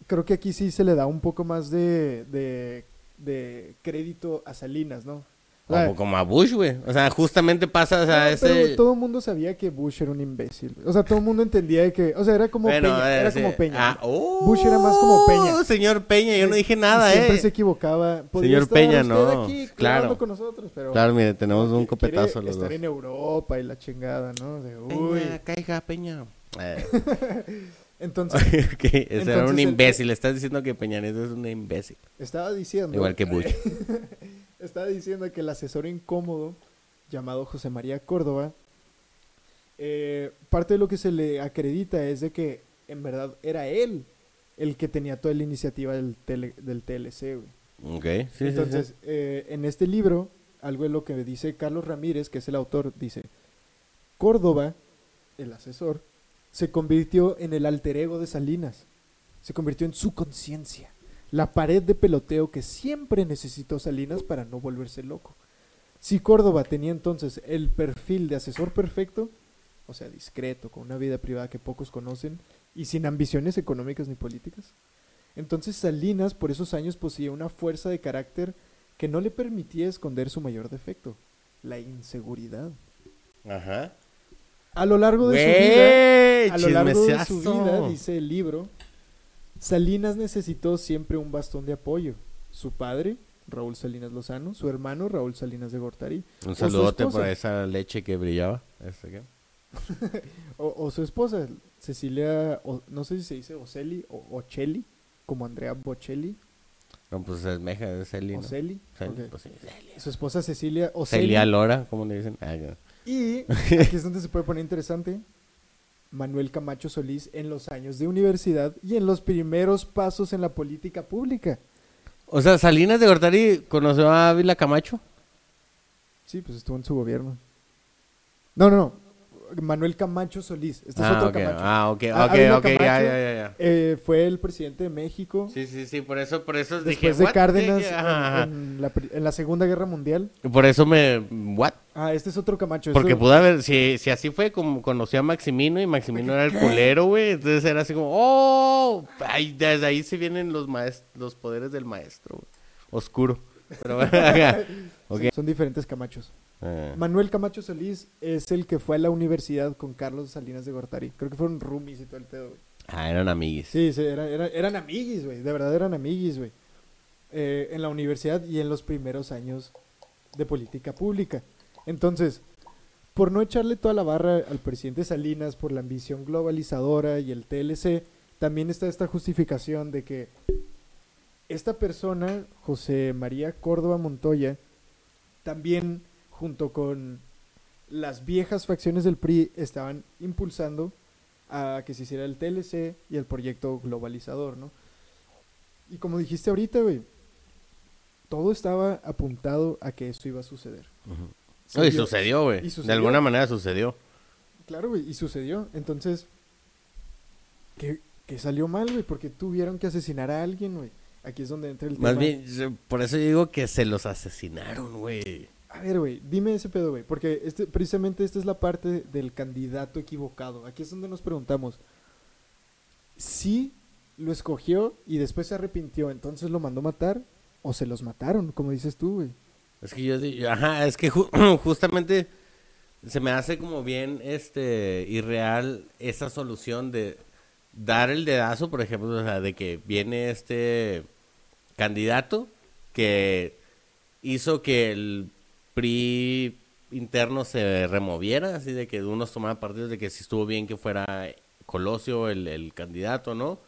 creo que aquí sí se le da un poco más de, de, de crédito a Salinas, ¿no? Como, como a Bush, güey. O sea, justamente pasa, o sea, no, pero ese... todo el mundo sabía que Bush era un imbécil. O sea, todo el mundo entendía que, o sea, era como Bueno, Peña, era ese- como Peña. ah, oh, Bush era más como Peña. Señor Peña, yo no dije nada, Siempre eh. se equivocaba. Podría Señor estar Peña, usted no, aquí claro. con nosotros, pero Claro, mire, tenemos un copetazo los estar dos. en Europa y la chingada, ¿no? De, uy. Peña, caiga, Peña. Eh, (laughs) Entonces, (laughs) ok, ese era un el- imbécil. Estás diciendo que Peña Nieto es un imbécil. estaba diciendo. Igual que Bush. (laughs) estaba diciendo que el asesor incómodo, llamado José María Córdoba, eh, parte de lo que se le acredita es de que en verdad era él el que tenía toda la iniciativa del, tele- del TLC, güey. Ok, sí, sí, Entonces, sí. eh, en este libro, algo de lo que dice Carlos Ramírez, que es el autor, dice, Córdoba, el asesor, se convirtió en el alter ego de Salinas, se convirtió en su conciencia, la pared de peloteo que siempre necesitó Salinas para no volverse loco. Si Córdoba tenía entonces el perfil de asesor perfecto, o sea, discreto, con una vida privada que pocos conocen y sin ambiciones económicas ni políticas, entonces Salinas por esos años poseía una fuerza de carácter que no le permitía esconder su mayor defecto, la inseguridad. Ajá. A lo largo de su vida, a lo largo de su vida, dice el libro, Salinas necesitó siempre un bastón de apoyo. Su padre, Raúl Salinas Lozano, su hermano, Raúl Salinas de Gortari, Un saludote por esa leche que brillaba. ¿Este (laughs) o, o su esposa, Cecilia, o- no sé si se dice Oceli o Ochelli, como Andrea Bocelli, No, pues es meja, es Celi, ¿no? Oceli, pues sí, su esposa Cecilia Oceli. Celia Lora, ¿cómo le dicen? Ah, ya. Y (laughs) aquí es donde se puede poner interesante. Manuel Camacho Solís en los años de universidad y en los primeros pasos en la política pública. O sea, Salinas de Gortari conoció a Ávila Camacho. Sí, pues estuvo en su gobierno. No, no, no. Manuel Camacho Solís. Este es ah, otro Camacho. ah, ok, Ah, ok, Ávila ok, ya, Camacho. ya, ya, ya. Eh, fue el presidente de México Sí, sí, sí, por eso, por eso dije, después de "What?" Cárdenas en, en la, en la Segunda Guerra Mundial. Por eso me, what? Ah, este es otro Camacho. Porque Esto- pudo haber, si, si así fue, como conocí a Maximino y Maximino era el culero, güey. Entonces era así como, oh, ay, desde ahí se vienen los maest los poderes del maestro. Oscuro. Pero (laughs) bueno, son, son diferentes Camachos. Eh, Manuel Camacho Solís es el que fue a la universidad con Carlos Salinas de Gortari. Creo que fueron roomies y todo el pedo, güey. ah, eran amiguis. Sí, sí, era- era- eran amiguis, güey. De verdad eran amiguis, güey. Eh, en la universidad y en los primeros años de política pública. Entonces, por no echarle toda la barra al presidente Salinas por la ambición globalizadora y el TLC, también está esta justificación de que esta persona, José María Córdoba Montoya, también junto con las viejas facciones del PRI estaban impulsando a que se hiciera el TLC y el proyecto globalizador, ¿no? Y como dijiste ahorita, güey, todo estaba apuntado a que eso iba a suceder. No, y sucedió, güey. De alguna manera sucedió. Claro, güey, y sucedió. Entonces, ¿qué, qué salió mal, güey? Porque tuvieron que asesinar a alguien, güey. Aquí es donde entra el Más tema. bien, yo- por eso digo que se los asesinaron, güey. A ver, güey, dime ese pedo, güey. Porque este, precisamente esta es la parte del candidato equivocado. Aquí es donde nos preguntamos. Si lo escogió y después se arrepintió, entonces lo mandó matar o se los mataron, como dices tú, güey. Es que yo digo, ajá, es que ju- (clears throat) justamente se me hace como bien este irreal esa solución de dar el dedazo, por ejemplo, o sea, de que viene este candidato que hizo que el PRI interno se removiera, así de que unos tomaban partidos de que si estuvo bien que fuera Colosio el, el candidato, ¿no?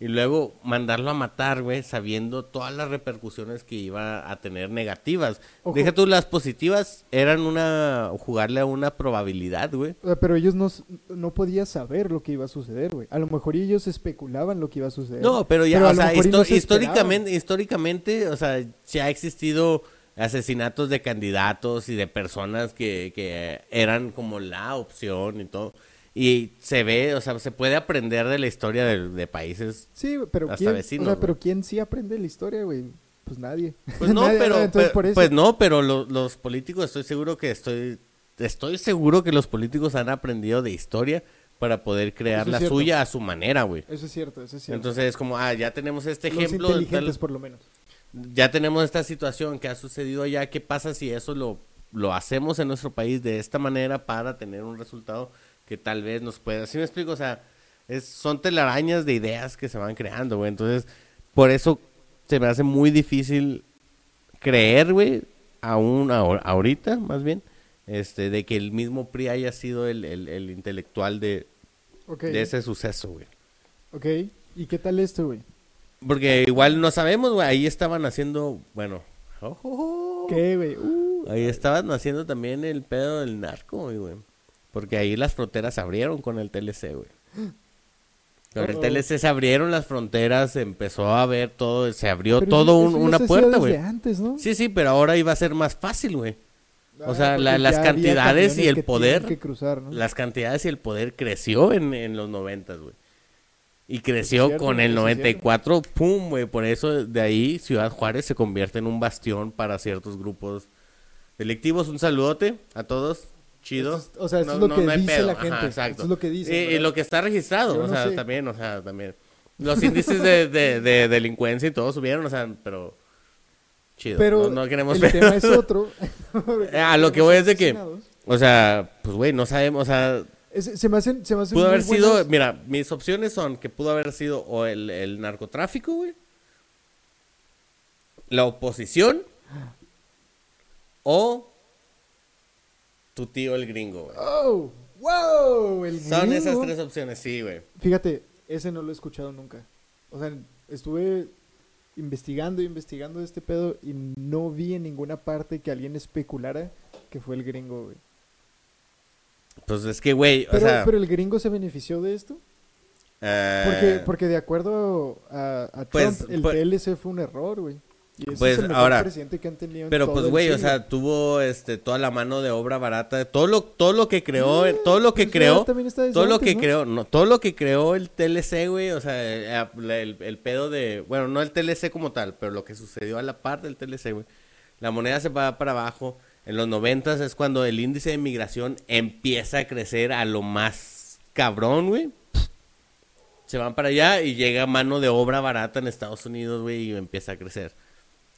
Y luego mandarlo a matar, güey, sabiendo todas las repercusiones que iba a tener negativas. Ojo. Deja tú, las positivas eran una, jugarle a una probabilidad, güey. Sea, pero ellos no, no podían saber lo que iba a suceder, güey. A lo mejor ellos especulaban lo que iba a suceder. No, pero ya, Pero o sea, mejor y histo- no se históricamente, históricamente, o sea, se ha existido asesinatos de candidatos y de personas que, que eran como la opción y todo. Y se ve, o sea, se puede aprender de la historia de, de países. Sí, pero Hasta ¿quién, vecinos, o sea, pero ¿quién sí aprende la historia, güey? Pues nadie. (laughs) Pues no, Nadie, pero, por eso- pues no, pero lo- los políticos estoy seguro que estoy, estoy seguro que los políticos han aprendido de historia para poder crear es la cierto. suya a su manera, güey. Eso es cierto, eso es cierto. Entonces es como, ah, ya tenemos este Los ejemplo, tal- inteligentes, por lo menos. ya tenemos esta situación que ha sucedido allá, ¿qué pasa si eso lo, lo hacemos en nuestro país de esta manera para tener un resultado que tal vez nos pueda, ¿sí me explico? O sea, es, son telarañas de ideas que se van creando, güey. Entonces, por eso se me hace muy difícil creer, güey, aún ahor- ahorita, más bien, este, de que el mismo PRI haya sido el, el- el intelectual de, de ese suceso, güey. ok. ¿Y qué tal esto, güey? Porque igual no sabemos, güey, ahí estaban haciendo, bueno, ojo, ¿Qué, güey? Uh, ahí estaban haciendo también el pedo del narco, güey, güey. Porque ahí las fronteras se abrieron con el TLC, güey. Con el Uh-oh. TLC se abrieron las fronteras, empezó a ver todo, se abrió pero todo un- una puerta, güey. Sí, sí, pero ahora iba a ser más fácil, güey. O Ah, sea, porque la- las cantidades y el poder. Las cantidades y el poder creció en, en los noventas, güey. Y creció cierto, con el eso es cierto. 94, pum, güey. Por eso de ahí Ciudad Juárez se convierte en un bastión para ciertos grupos delictivos. Un saludote a todos. Chido. Es- o sea, eso es lo que hay dice la Ajá, gente. exacto. Eso es lo que dicen, Y- Y, lo que está registrado, Yo o no sea, sé. también, o sea, también. Los índices de, de, de delincuencia y todo subieron, o sea, pero chido. Pero no, no queremos el ver. tema es (laughs) otro. (laughs) A lo que voy es de que-. O sea, pues güey, no sabemos, o sea, Es- se me hacen, se me hacen Pudo haber sido, mira, mis opciones son que pudo haber sido o el, el narcotráfico, güey, la oposición o tu tío el gringo, güey. ¡Oh! ¡Wow! El Son esas gringo. tres opciones, sí, güey. Fíjate, ese no lo he escuchado nunca. O sea, estuve investigando y investigando este pedo y no vi en ninguna parte que alguien especulara que fue el gringo, güey. Pues es que, güey, o Pero, sea, pero el gringo se benefició de esto. eh, Porque, porque de acuerdo a, a Pues, Trump, el pues- TLC fue un error, güey. Y ese Pues, es el mejor ahora- presidente que han tenido en Pero todo pues, güey, o sea, tuvo este toda la mano de obra barata, todo lo todo lo que creó, Eh, todo lo que pues creó, todo lo que ¿no? creó, no, todo lo que creó el TLC, güey, o sea, el, el- el pedo de, bueno, no el TLC como tal, pero lo que sucedió a la par del TLC, güey. La moneda se va para abajo. En los noventas es cuando el índice de migración empieza a crecer a lo más cabrón, güey. Se van para allá y llega mano de obra barata en Estados Unidos, güey, y empieza a crecer.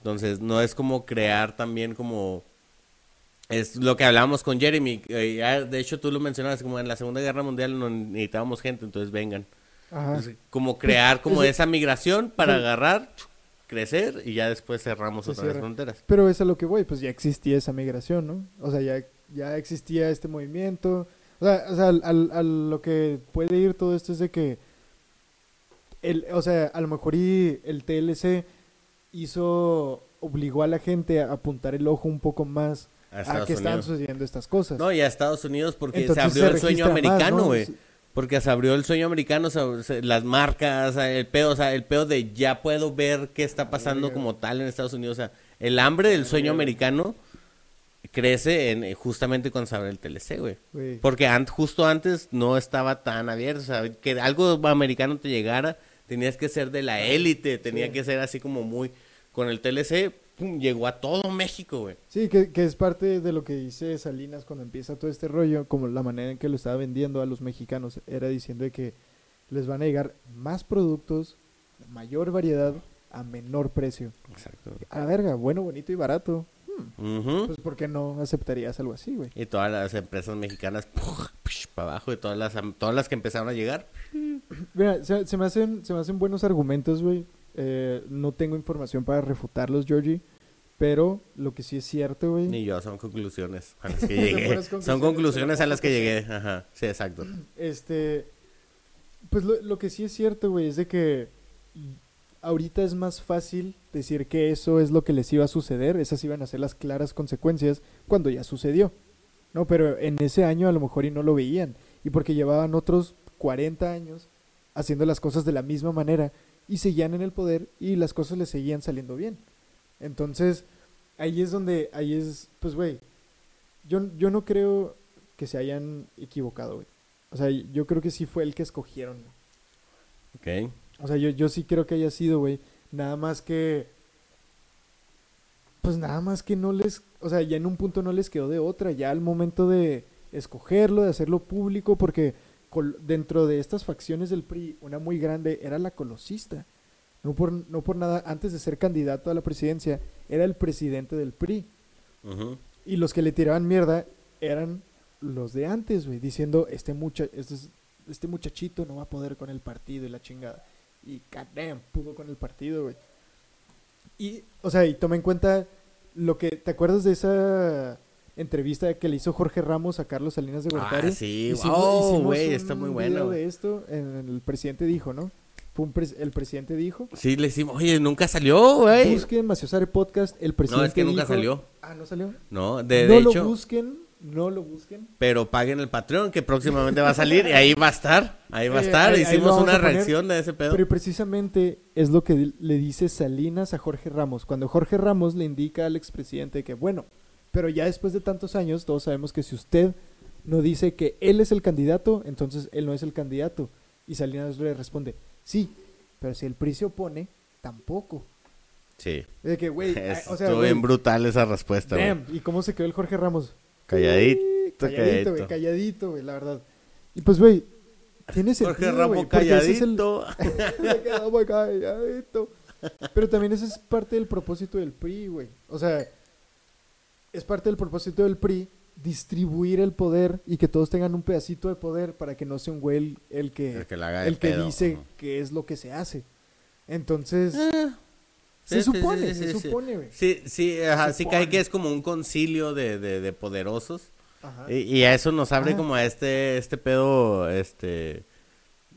Entonces, no es como crear también como... Es lo que hablábamos con Jeremy. eh, de hecho, tú lo mencionabas, como en la Segunda Guerra Mundial no necesitábamos gente, entonces vengan. Ajá. Entonces, como crear como ese- esa migración para agarrar, crecer y ya después cerramos Se otra vez cierra. fronteras. Pero es a lo que voy, pues ya existía esa migración, ¿no? O sea, ya, ya existía este movimiento. O sea, o sea al, al- a lo que puede ir todo esto es de que, el, o sea, a lo mejor y el TLC hizo, obligó a la gente a apuntar el ojo un poco más A a, que están sucediendo estas cosas. No, y a Estados Unidos porque Entonces se abrió se el sueño americano, ¿no? güey. Porque se abrió el sueño americano, se- las marcas, el pedo, o sea, el pedo de ya puedo ver qué está pasando como tal en Estados Unidos. O sea, el hambre del sueño americano crece en, justamente cuando se abre el TLC, güey. Güey. Porque an- justo antes no estaba tan abierto. O sea, que algo americano te llegara, tenías que ser de la élite, tenía Sí. que ser así como muy... Con el TLC, pum, llegó a todo México, güey. Sí, que, que es parte de lo que dice Salinas cuando empieza todo este rollo, como la manera en que lo estaba vendiendo a los mexicanos, era diciendo de que les van a llegar más productos, mayor variedad, a menor precio. Exacto. A la verga, bueno, bonito y barato. Ujú. Pues, ¿por qué no aceptarías algo así, güey? Y todas las empresas mexicanas, para abajo, y todas las, todas las que empezaron a llegar. Mira, se, se me hacen, se me hacen buenos argumentos, güey. Eh, no tengo información para refutarlos, Georgie. Pero lo que sí es cierto, güey. Ni yo, son conclusiones a las (laughs) que llegué. puras son conclusiones, conclusiones a las que llegué. Ajá, sí, exacto. Este, pues lo, lo que sí es cierto, güey, es de que ahorita es más fácil decir que eso es lo que les iba a suceder, esas iban a ser las claras consecuencias cuando ya sucedió. No, pero en ese año a lo mejor y no lo veían, y porque llevaban otros 40 años haciendo las cosas de la misma manera y seguían en el poder y las cosas les seguían saliendo bien. Entonces, ahí es donde, ahí es, pues, güey, yo, yo no creo que se hayan equivocado, güey. O sea, yo creo que sí fue el que escogieron. Ok. O sea, yo, yo sí creo que haya sido, güey. Nada más que. Pues nada más que no les. O sea, ya en un punto no les quedó de otra. Ya al momento de escogerlo, de hacerlo público, porque dentro de estas facciones del PRI, una muy grande era la colosista. No por, no por nada, antes de ser candidato a la presidencia, era el presidente del PRI. Y los que le tiraban mierda eran los de antes, güey, diciendo, este, mucha este, es- este muchachito no va a poder con el partido y la chingada. Y goddamn, pudo con el partido, güey. Y, o sea, y toma en cuenta lo que, ¿te acuerdas de esa entrevista que le hizo Jorge Ramos a Carlos Salinas de Gortari? Ah, sí. Hicimos- Oh, güey, está muy bueno. de esto, en el presidente dijo, ¿no? El presidente dijo. Sí, le decimos, oye, nunca salió, güey. Busquen Maciosare Podcast, el presidente No, es que nunca dijo- salió. Ah, ¿no salió? No, de, no de lo hecho, busquen, no lo busquen. pero paguen el Patreon que próximamente va a salir y ahí va a estar. Ahí va a Eh, estar. Hicimos una reacción de ese pedo. Pero precisamente es lo que le dice Salinas a Jorge Ramos. Cuando Jorge Ramos le indica al expresidente que, bueno, pero ya después de tantos años, todos sabemos que si usted no dice que él es el candidato, entonces él no es el candidato. Y Salinas le responde, sí, pero si el PRI se opone, tampoco. Sí. De que, güey, (laughs) Es- o sea, Estuvo bien brutal esa respuesta, güey. ¿y cómo se quedó el Jorge Ramos? Calladito, calladito, calladito. güey, calladito, güey, la verdad. Y pues, güey, tiene sentido, Jorge Ramos ese es el- calladito. (laughs) Calladito. Pero también ese es parte del propósito del PRI, güey. O sea, es parte del propósito del PRI distribuir el poder y que todos tengan un pedacito de poder para que no sea un güey el, el que, El que el pedo. dice Ujú. que es lo que se hace. Entonces, Ah, se supone, sí, sí, se supone, güey. Sí, sí, ajá, sí cae que es como un concilio de, de, de poderosos. Ajá. Y, y a eso nos abre como a este, este pedo, este,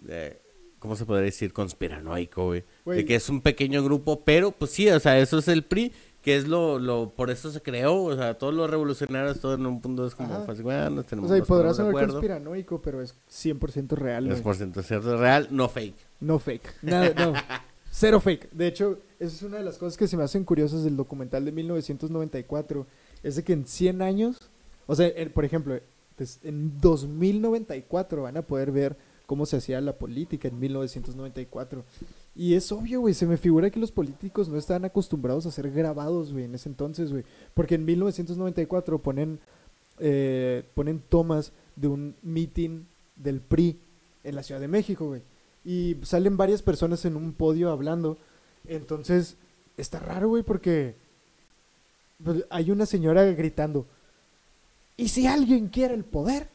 eh, ¿cómo se podría decir? Conspiranoico, güey. Güey. De que es un pequeño grupo, pero pues sí, o sea, eso es el PRI, que es lo, lo, por eso se creó, o sea, todos los revolucionarios, todo en un punto es como, pues, bueno, tenemos O sea, y podrá acuerdo. conspiranoico, pero es 100% real, Es güey. por ciento cierto, real, no fake. No fake. Nada, no. (laughs) Cero fake. De hecho, esa es una de las cosas que se me hacen curiosas del documental de 1994. Es de que en 100 años, o sea, por ejemplo, pues, en 2094 van a poder ver cómo se hacía la política en 1994. Y es obvio, güey, se me figura que los políticos no estaban acostumbrados a ser grabados, güey, en ese entonces, güey. Porque en 1994 ponen, eh, ponen tomas de un meeting del PRI en la Ciudad de México, güey. Y salen varias personas en un podio hablando. Entonces, está raro, güey, porque pues, hay una señora gritando. Y si alguien quiere el poder,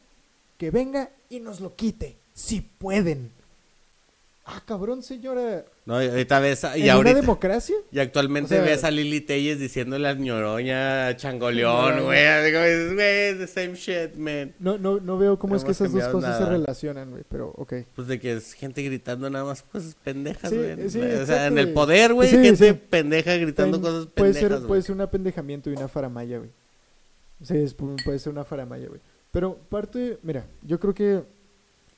que venga y nos lo quite. Si pueden. Ah, cabrón, señora. No, ahorita ves, a- y ¿En ahorita, una democracia? y actualmente O sea- ves a Lili Telles diciéndole a ñoroña changoleón, güey, güey, the same shit, man. No, no, no veo cómo No es que esas dos cosas se relacionan, güey, pero ok. Pues de que es gente gritando nada más cosas pendejas, Sí, güey. sí, o sea, en el poder, güey, Sí, gente sí. pendeja gritando cosas puede pendejas, ser, güey. puede ser un apendejamiento y una faramaya, güey. Sí, es- puede ser una faramaya, güey. Pero parte, mira, yo creo que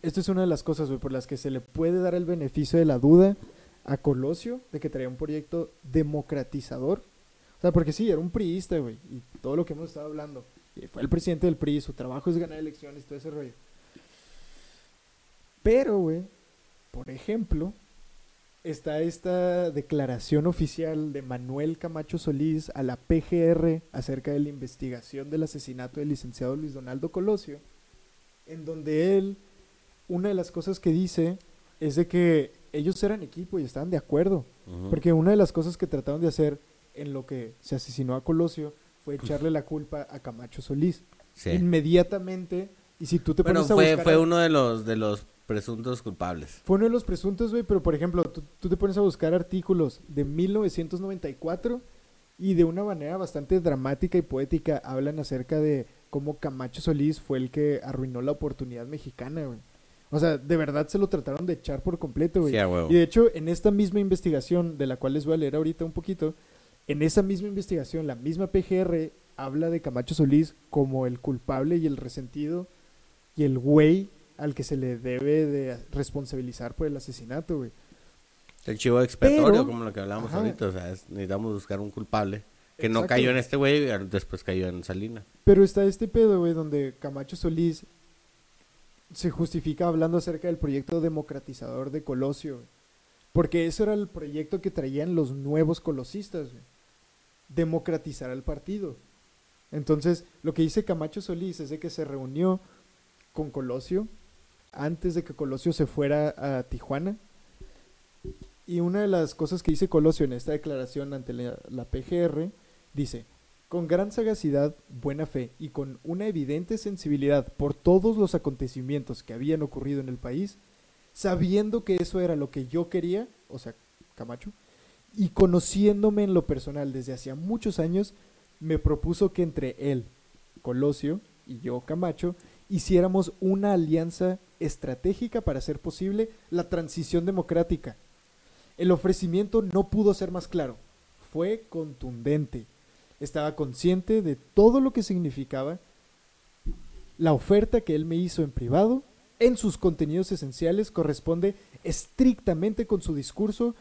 esto es una de las cosas, güey, por las que se le puede dar el beneficio de la duda a Colosio de que traía un proyecto democratizador. O sea, porque sí, era un priista, güey, y todo lo que hemos estado hablando. Fue el presidente del PRI, su trabajo es ganar elecciones, todo ese rollo. Pero, güey, por ejemplo, está esta declaración oficial de Manuel Camacho Solís a la PGR acerca de la investigación del asesinato del licenciado Luis Donaldo Colosio, en donde él, una de las cosas que dice es de que ellos eran equipo y estaban de acuerdo, porque una de las cosas que trataron de hacer en lo que se asesinó a Colosio fue echarle la culpa a Camacho Solís. Sí. Inmediatamente, y si tú te Bueno, pones a fue, buscar fue uno de los, de los presuntos culpables. fue uno de los presuntos, güey, pero por ejemplo, tú, tú te pones a buscar artículos de 1994 y de una manera bastante dramática y poética hablan acerca de cómo Camacho Solís fue el que arruinó la oportunidad mexicana, güey. O sea, de verdad se lo trataron de echar por completo, güey. Sí. Y de hecho, en esta misma investigación, de la cual les voy a leer ahorita un poquito, en esa misma investigación, la misma PGR habla de Camacho Solís como el culpable y el resentido y el güey al que se le debe de responsabilizar por el asesinato, güey. El chivo expiatorio, Pero- como lo que hablábamos ahorita. O sea, es- necesitamos buscar un culpable. Que no cayó en este güey y después cayó en Salina. Pero está este pedo, güey, donde Camacho Solís se justifica hablando acerca del proyecto democratizador de Colosio. Porque eso era el proyecto que traían los nuevos colosistas. Democratizar al partido. Entonces, lo que dice Camacho Solís es de que se reunió con Colosio antes de que Colosio se fuera a Tijuana. Y una de las cosas que dice Colosio en esta declaración ante la PGR dice, con gran sagacidad, buena fe y con una evidente sensibilidad por todos los acontecimientos que habían ocurrido en el país, sabiendo que eso era lo que yo quería, o sea, Camacho, y conociéndome en lo personal desde hacía muchos años, me propuso que entre él, Colosio, y yo, Camacho, hiciéramos una alianza estratégica para hacer posible la transición democrática. El ofrecimiento no pudo ser más claro, fue contundente. Estaba consciente de todo lo que significaba la oferta que él me hizo en privado, en sus contenidos esenciales, corresponde estrictamente con su discurso,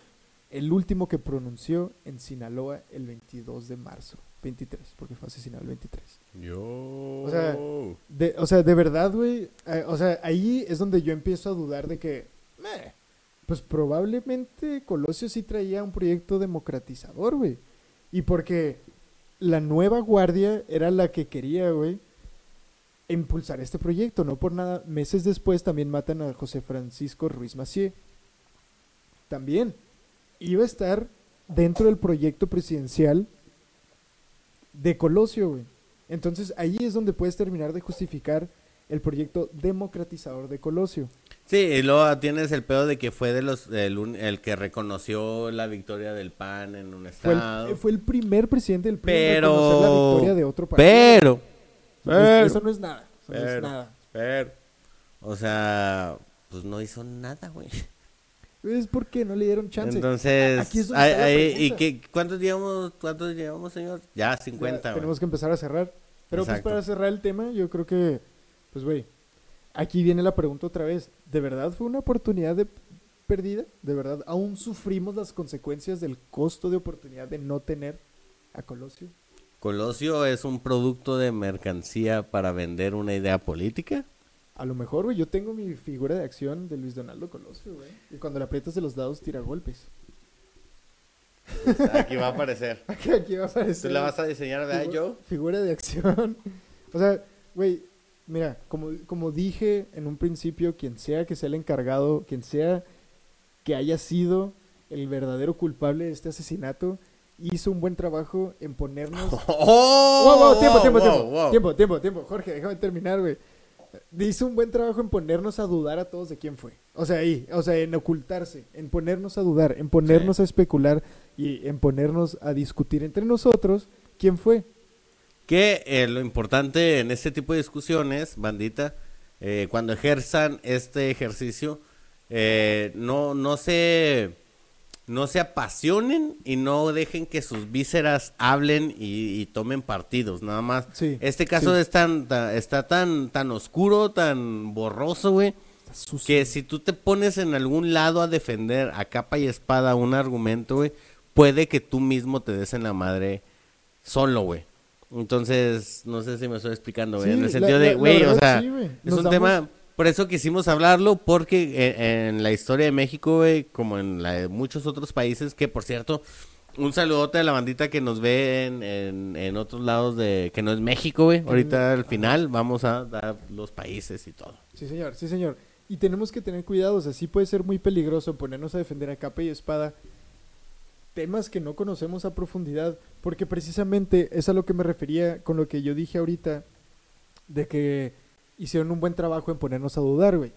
el último que pronunció en Sinaloa el 22 de marzo. 23, porque fue asesinado el 23. Yo. O sea, de, o sea, de verdad, güey. eh, o sea, ahí es donde yo empiezo a dudar de que. meh, pues probablemente Colosio sí traía un proyecto democratizador, güey. Y porque la nueva guardia era la que quería, güey, impulsar este proyecto. No por nada, meses después también matan a José Francisco Ruiz Macié. También iba a estar dentro del proyecto presidencial de Colosio, güey. Entonces ahí es donde puedes terminar de justificar el proyecto democratizador de Colosio. Sí, y luego tienes el pedo de que fue de los el, un- el que reconoció la victoria del PAN en un Fue estado. el, fue el primer presidente del PRI Pero- reconocer la victoria de otro partido. pero, pero, eso no es nada. Eso no es pero- nada. pero, o sea, pues no hizo nada, güey. Es porque no le dieron chance. Entonces, Aquí es donde ay, está la ay, ¿y qué, cuántos llevamos, cuántos llevamos, señor? Ya, Ya 50, güey. tenemos que empezar a cerrar. Pero pues para cerrar el tema, yo creo que, pues güey, aquí viene la pregunta otra vez. ¿De verdad fue una oportunidad de perdida? ¿De verdad aún sufrimos las consecuencias del costo de oportunidad de no tener a Colosio? Colosio es un producto de mercancía para vender una idea política. A lo mejor, güey, yo tengo mi figura de acción de Luis Donaldo Colosio, güey. Y cuando le aprietas de los dados, tira golpes. Aquí va a aparecer. Aquí, (laughs) aquí va a ¿Tú aparecer. la vas a diseñar, verdad, Figu- Joe? Figura de acción. (laughs) O sea, güey, mira, como, como dije en un principio, quien sea que sea el encargado, quien sea que haya sido el verdadero culpable de este asesinato, hizo un buen trabajo en ponernos... (laughs) ¡Oh! Wow, wow, tiempo, tiempo, Wow, tiempo, wow. tiempo, tiempo, tiempo. Jorge, déjame terminar, güey. Hizo un buen trabajo en ponernos a dudar a todos de quién fue. O sea, ahí, o sea, en ocultarse, en ponernos a dudar, en ponernos a especular y en ponernos a discutir entre nosotros quién fue. Que eh, lo importante en este tipo de discusiones, bandita, eh, cuando ejerzan este ejercicio, eh, no, no se no se apasionen y no dejen que sus vísceras hablen y, y tomen partidos, nada más. Sí, Este caso sí. es tan, ta- está tan, tan oscuro, tan borroso, güey, que si tú te pones en algún lado a defender a capa y espada un argumento, güey, puede que tú mismo te des en la madre solo, güey. Entonces, no sé si me estoy explicando, güey. Sí, en el sentido la- de, güey, o sea, sí, es Nos un damos- tema, por eso quisimos hablarlo, porque en, en la historia de México, güey, como en la de muchos otros países, que por cierto, un saludote a la bandita que nos ve en, en, en otros lados de, que no es México, güey. Ahorita al final vamos a dar los países y todo. Sí, señor, sí, señor. Y tenemos que tener cuidado, o sea, sí puede ser muy peligroso ponernos a defender a capa y espada temas que no conocemos a profundidad, porque precisamente es a lo que me refería con lo que yo dije ahorita, de que hicieron un buen trabajo en ponernos a dudar, güey.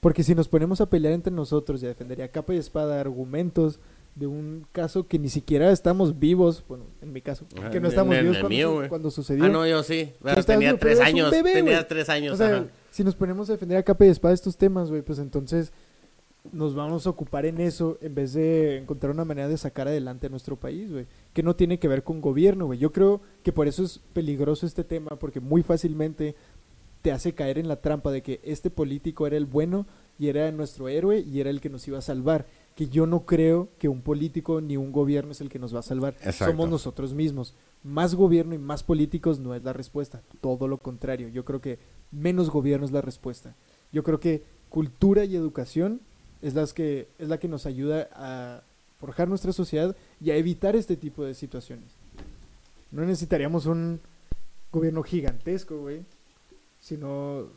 Porque si nos ponemos a pelear entre nosotros y a defender a capa y espada argumentos de un caso que ni siquiera estamos vivos, bueno, en mi caso, Ajá, que no estamos en vivos cuando, mío, su- güey. cuando sucedió. Ah, no, yo sí. Tenía tres años. bebé, tenía tres años. O sea, ajá. si nos ponemos a defender a capa y espada estos temas, güey, pues entonces nos vamos a ocupar en eso en vez de encontrar una manera de sacar adelante a nuestro país, güey. Que no tiene que ver con gobierno, güey. Yo creo que por eso es peligroso este tema, porque muy fácilmente te hace caer en la trampa de que este político era el bueno y era nuestro héroe y era el que nos iba a salvar. Que yo no creo que un político ni un gobierno es el que nos va a salvar. Exacto. Somos nosotros mismos. Más gobierno y más políticos no es la respuesta. Todo lo contrario. Yo creo que menos gobierno es la respuesta. Yo creo que cultura y educación es, las que, es la que nos ayuda a forjar nuestra sociedad y a evitar este tipo de situaciones. No necesitaríamos un gobierno gigantesco, güey, sino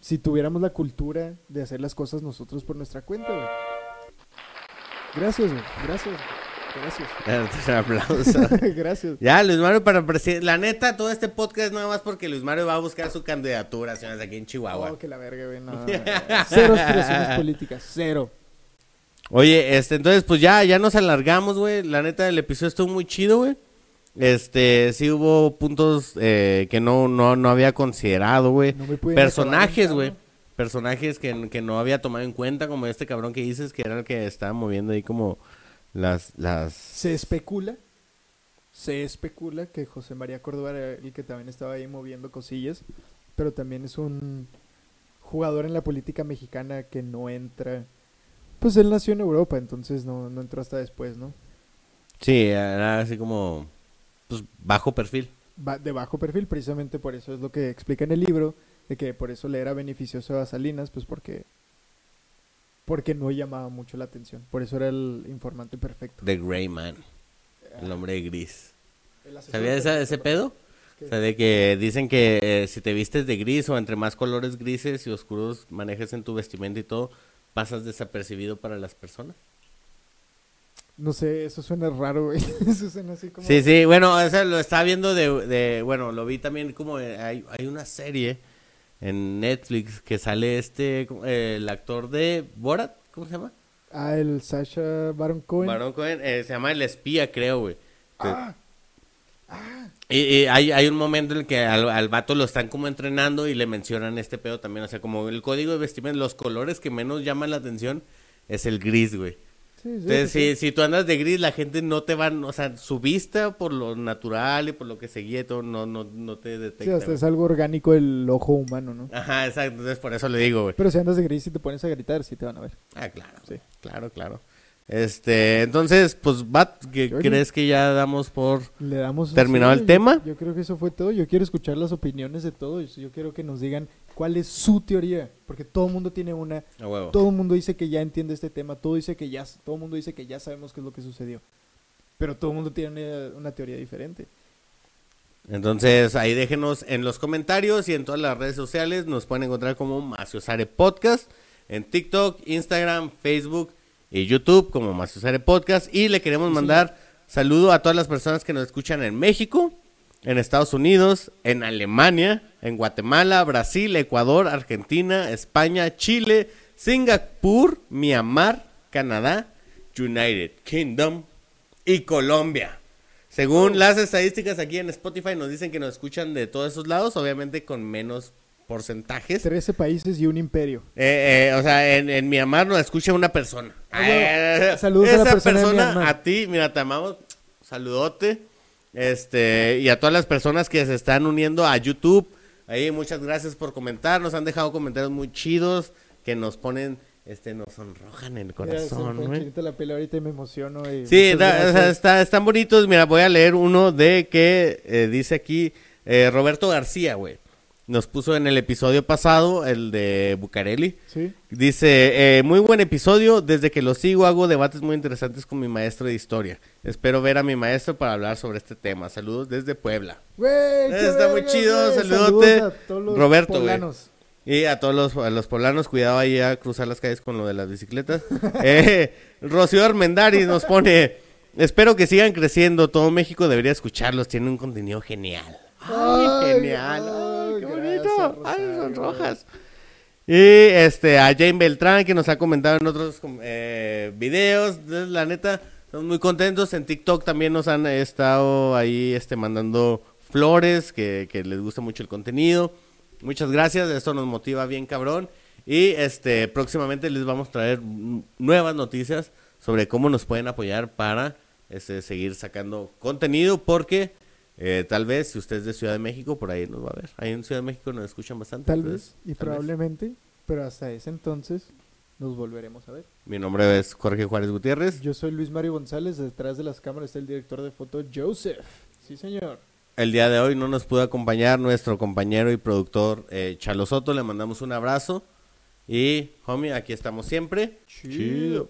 si tuviéramos la cultura de hacer las cosas nosotros por nuestra cuenta, güey. Gracias, güey. Gracias. Gracias. (laughs) Un aplauso. (laughs) Gracias. Ya, Luis Mario para presidente. La neta, todo este podcast nada más porque Luis Mario va a buscar su candidatura, señores, aquí en Chihuahua. Oh, que la verga, güey. No, (laughs) cero aspiraciones políticas. Cero. Oye, este, entonces, pues ya, ya nos alargamos, güey. La neta, el episodio estuvo muy chido, güey. Este, sí hubo puntos eh, que no, no, no había considerado, güey. No Personajes, güey. Personajes que, que no había tomado en cuenta, como este cabrón que dices, que era el que estaba moviendo ahí como las, las... Se especula. Se especula que José María Córdoba era el que también estaba ahí moviendo cosillas. Pero también es un jugador en la política mexicana que no entra. Pues él nació en Europa, entonces no, no entró hasta después, ¿no? Sí, era así como, pues, bajo perfil. ba- de bajo perfil, precisamente por eso es lo que explica en el libro, de que por eso le era beneficioso a Salinas, pues porque porque no llamaba mucho la atención, por eso era el informante perfecto. The Grey Man, el hombre gris. ¿Sabías ese perfecto. pedo? ¿Qué? O sea, de que dicen que eh, si te vistes de gris o entre más colores grises y oscuros manejes en tu vestimenta y todo, pasas desapercibido para las personas. No sé, eso suena raro, güey. (laughs) Eso suena así como Sí, sí, bueno, eso lo estaba viendo de, de- bueno, lo vi también como, eh, hay, hay una serie en Netflix que sale este, eh, el actor de Borat, ¿cómo se llama? Ah, el Sasha Baron Cohen. Baron Cohen, eh, se llama El Espía, creo, güey. Ah, Y, y hay, hay un momento en el que al, al vato lo están como entrenando y le mencionan este pedo también. O sea, como el código de vestimenta, los colores que menos llaman la atención es el gris, güey. Sí, sí, Entonces, sí, si, si tú andas de gris, la gente no te va, o sea, su vista por lo natural y por lo que seguía y todo, no, no, no te sí, detecta. hasta güey. es algo orgánico el ojo humano, ¿no? Ajá, exacto. Entonces, por eso le digo, güey. Pero si andas de gris y te pones a gritar, sí te van a ver. Ah, claro. Sí. Claro, claro. Este, entonces, pues, Bat, ¿qué crees que ya damos por Le damos ¿Terminado el yo- tema? Yo, creo que eso fue todo. Yo quiero escuchar las opiniones de todos. Yo quiero que nos digan cuál es su teoría, porque todo el mundo tiene una. Todo el mundo dice que ya entiende este tema. Todo dice que ya, todo el mundo dice que ya sabemos qué es lo que sucedió. Pero todo el mundo tiene una, una teoría diferente. Entonces, ahí déjenos en los comentarios y en todas las redes sociales. Nos pueden encontrar como Maciosare Podcast en TikTok, Instagram, Facebook y YouTube como Maciosare Podcast. Y le queremos mandar saludo a todas las personas que nos escuchan en México, en Estados Unidos, en Alemania, en Guatemala, Brasil, Ecuador, Argentina, España, Chile, Singapur, Myanmar, Canadá, United Kingdom y Colombia. Según las estadísticas aquí en Spotify nos dicen que nos escuchan de todos esos lados, obviamente con menos porcentajes. 13 países y un imperio. Eh, eh, o sea, en, en Myanmar nos escucha una persona. Ah, bueno. Eh, Saludos a la persona de Myanmar. a ti, mira, te amamos. Saludote. Este, y a todas las personas que se están uniendo a YouTube. Ahí, muchas gracias por comentar. Nos han dejado comentarios muy chidos que nos ponen, este, nos sonrojan el Mira, se corazón, güey. chinita la piel ahorita y me emociono. y Sí, da- o sea, gracias. está- están bonitos. Mira, voy a leer uno de que eh, dice aquí eh, Roberto García, güey. Nos puso en el episodio pasado, el de Bucareli. Sí. Dice, eh, muy buen episodio, desde que lo sigo hago debates muy interesantes con mi maestro de historia. Espero ver a mi maestro para hablar sobre este tema. Saludos desde Puebla. Güey, Está muy chido, saludote, Saludos a todos los Roberto, güey. Y a todos los, a los poblanos, cuidado ahí a cruzar las calles con lo de las bicicletas. (laughs) eh, Rocío Armendáriz nos pone, espero que sigan creciendo, todo México debería escucharlos, tienen un contenido genial. Ay, Ay, genial, ay, ay, qué gracias, bonito. Ay, son Rosario. rojas. Y este, a Jane Beltrán, que nos ha comentado en otros eh, videos, la neta, estamos muy contentos. En TikTok también nos han estado ahí este, mandando flores, que, que les gusta mucho el contenido. Muchas gracias, esto nos motiva bien cabrón. Y este, próximamente les vamos a traer nuevas noticias sobre cómo nos pueden apoyar para este, seguir sacando contenido, porque eh, tal vez si usted es de Ciudad de México, por ahí nos va a ver. Ahí en Ciudad de México nos escuchan bastante. Tal entonces, vez, y tal vez. probablemente, pero hasta ese entonces nos volveremos a ver. Mi nombre es Jorge Juárez Gutiérrez. Yo soy Luis Mario González, detrás de las cámaras está el director de foto Joseph. Sí, señor. El día de hoy no nos pudo acompañar nuestro compañero y productor eh, Chalo Soto. Le mandamos un abrazo. Y, homie, aquí estamos siempre. Chido.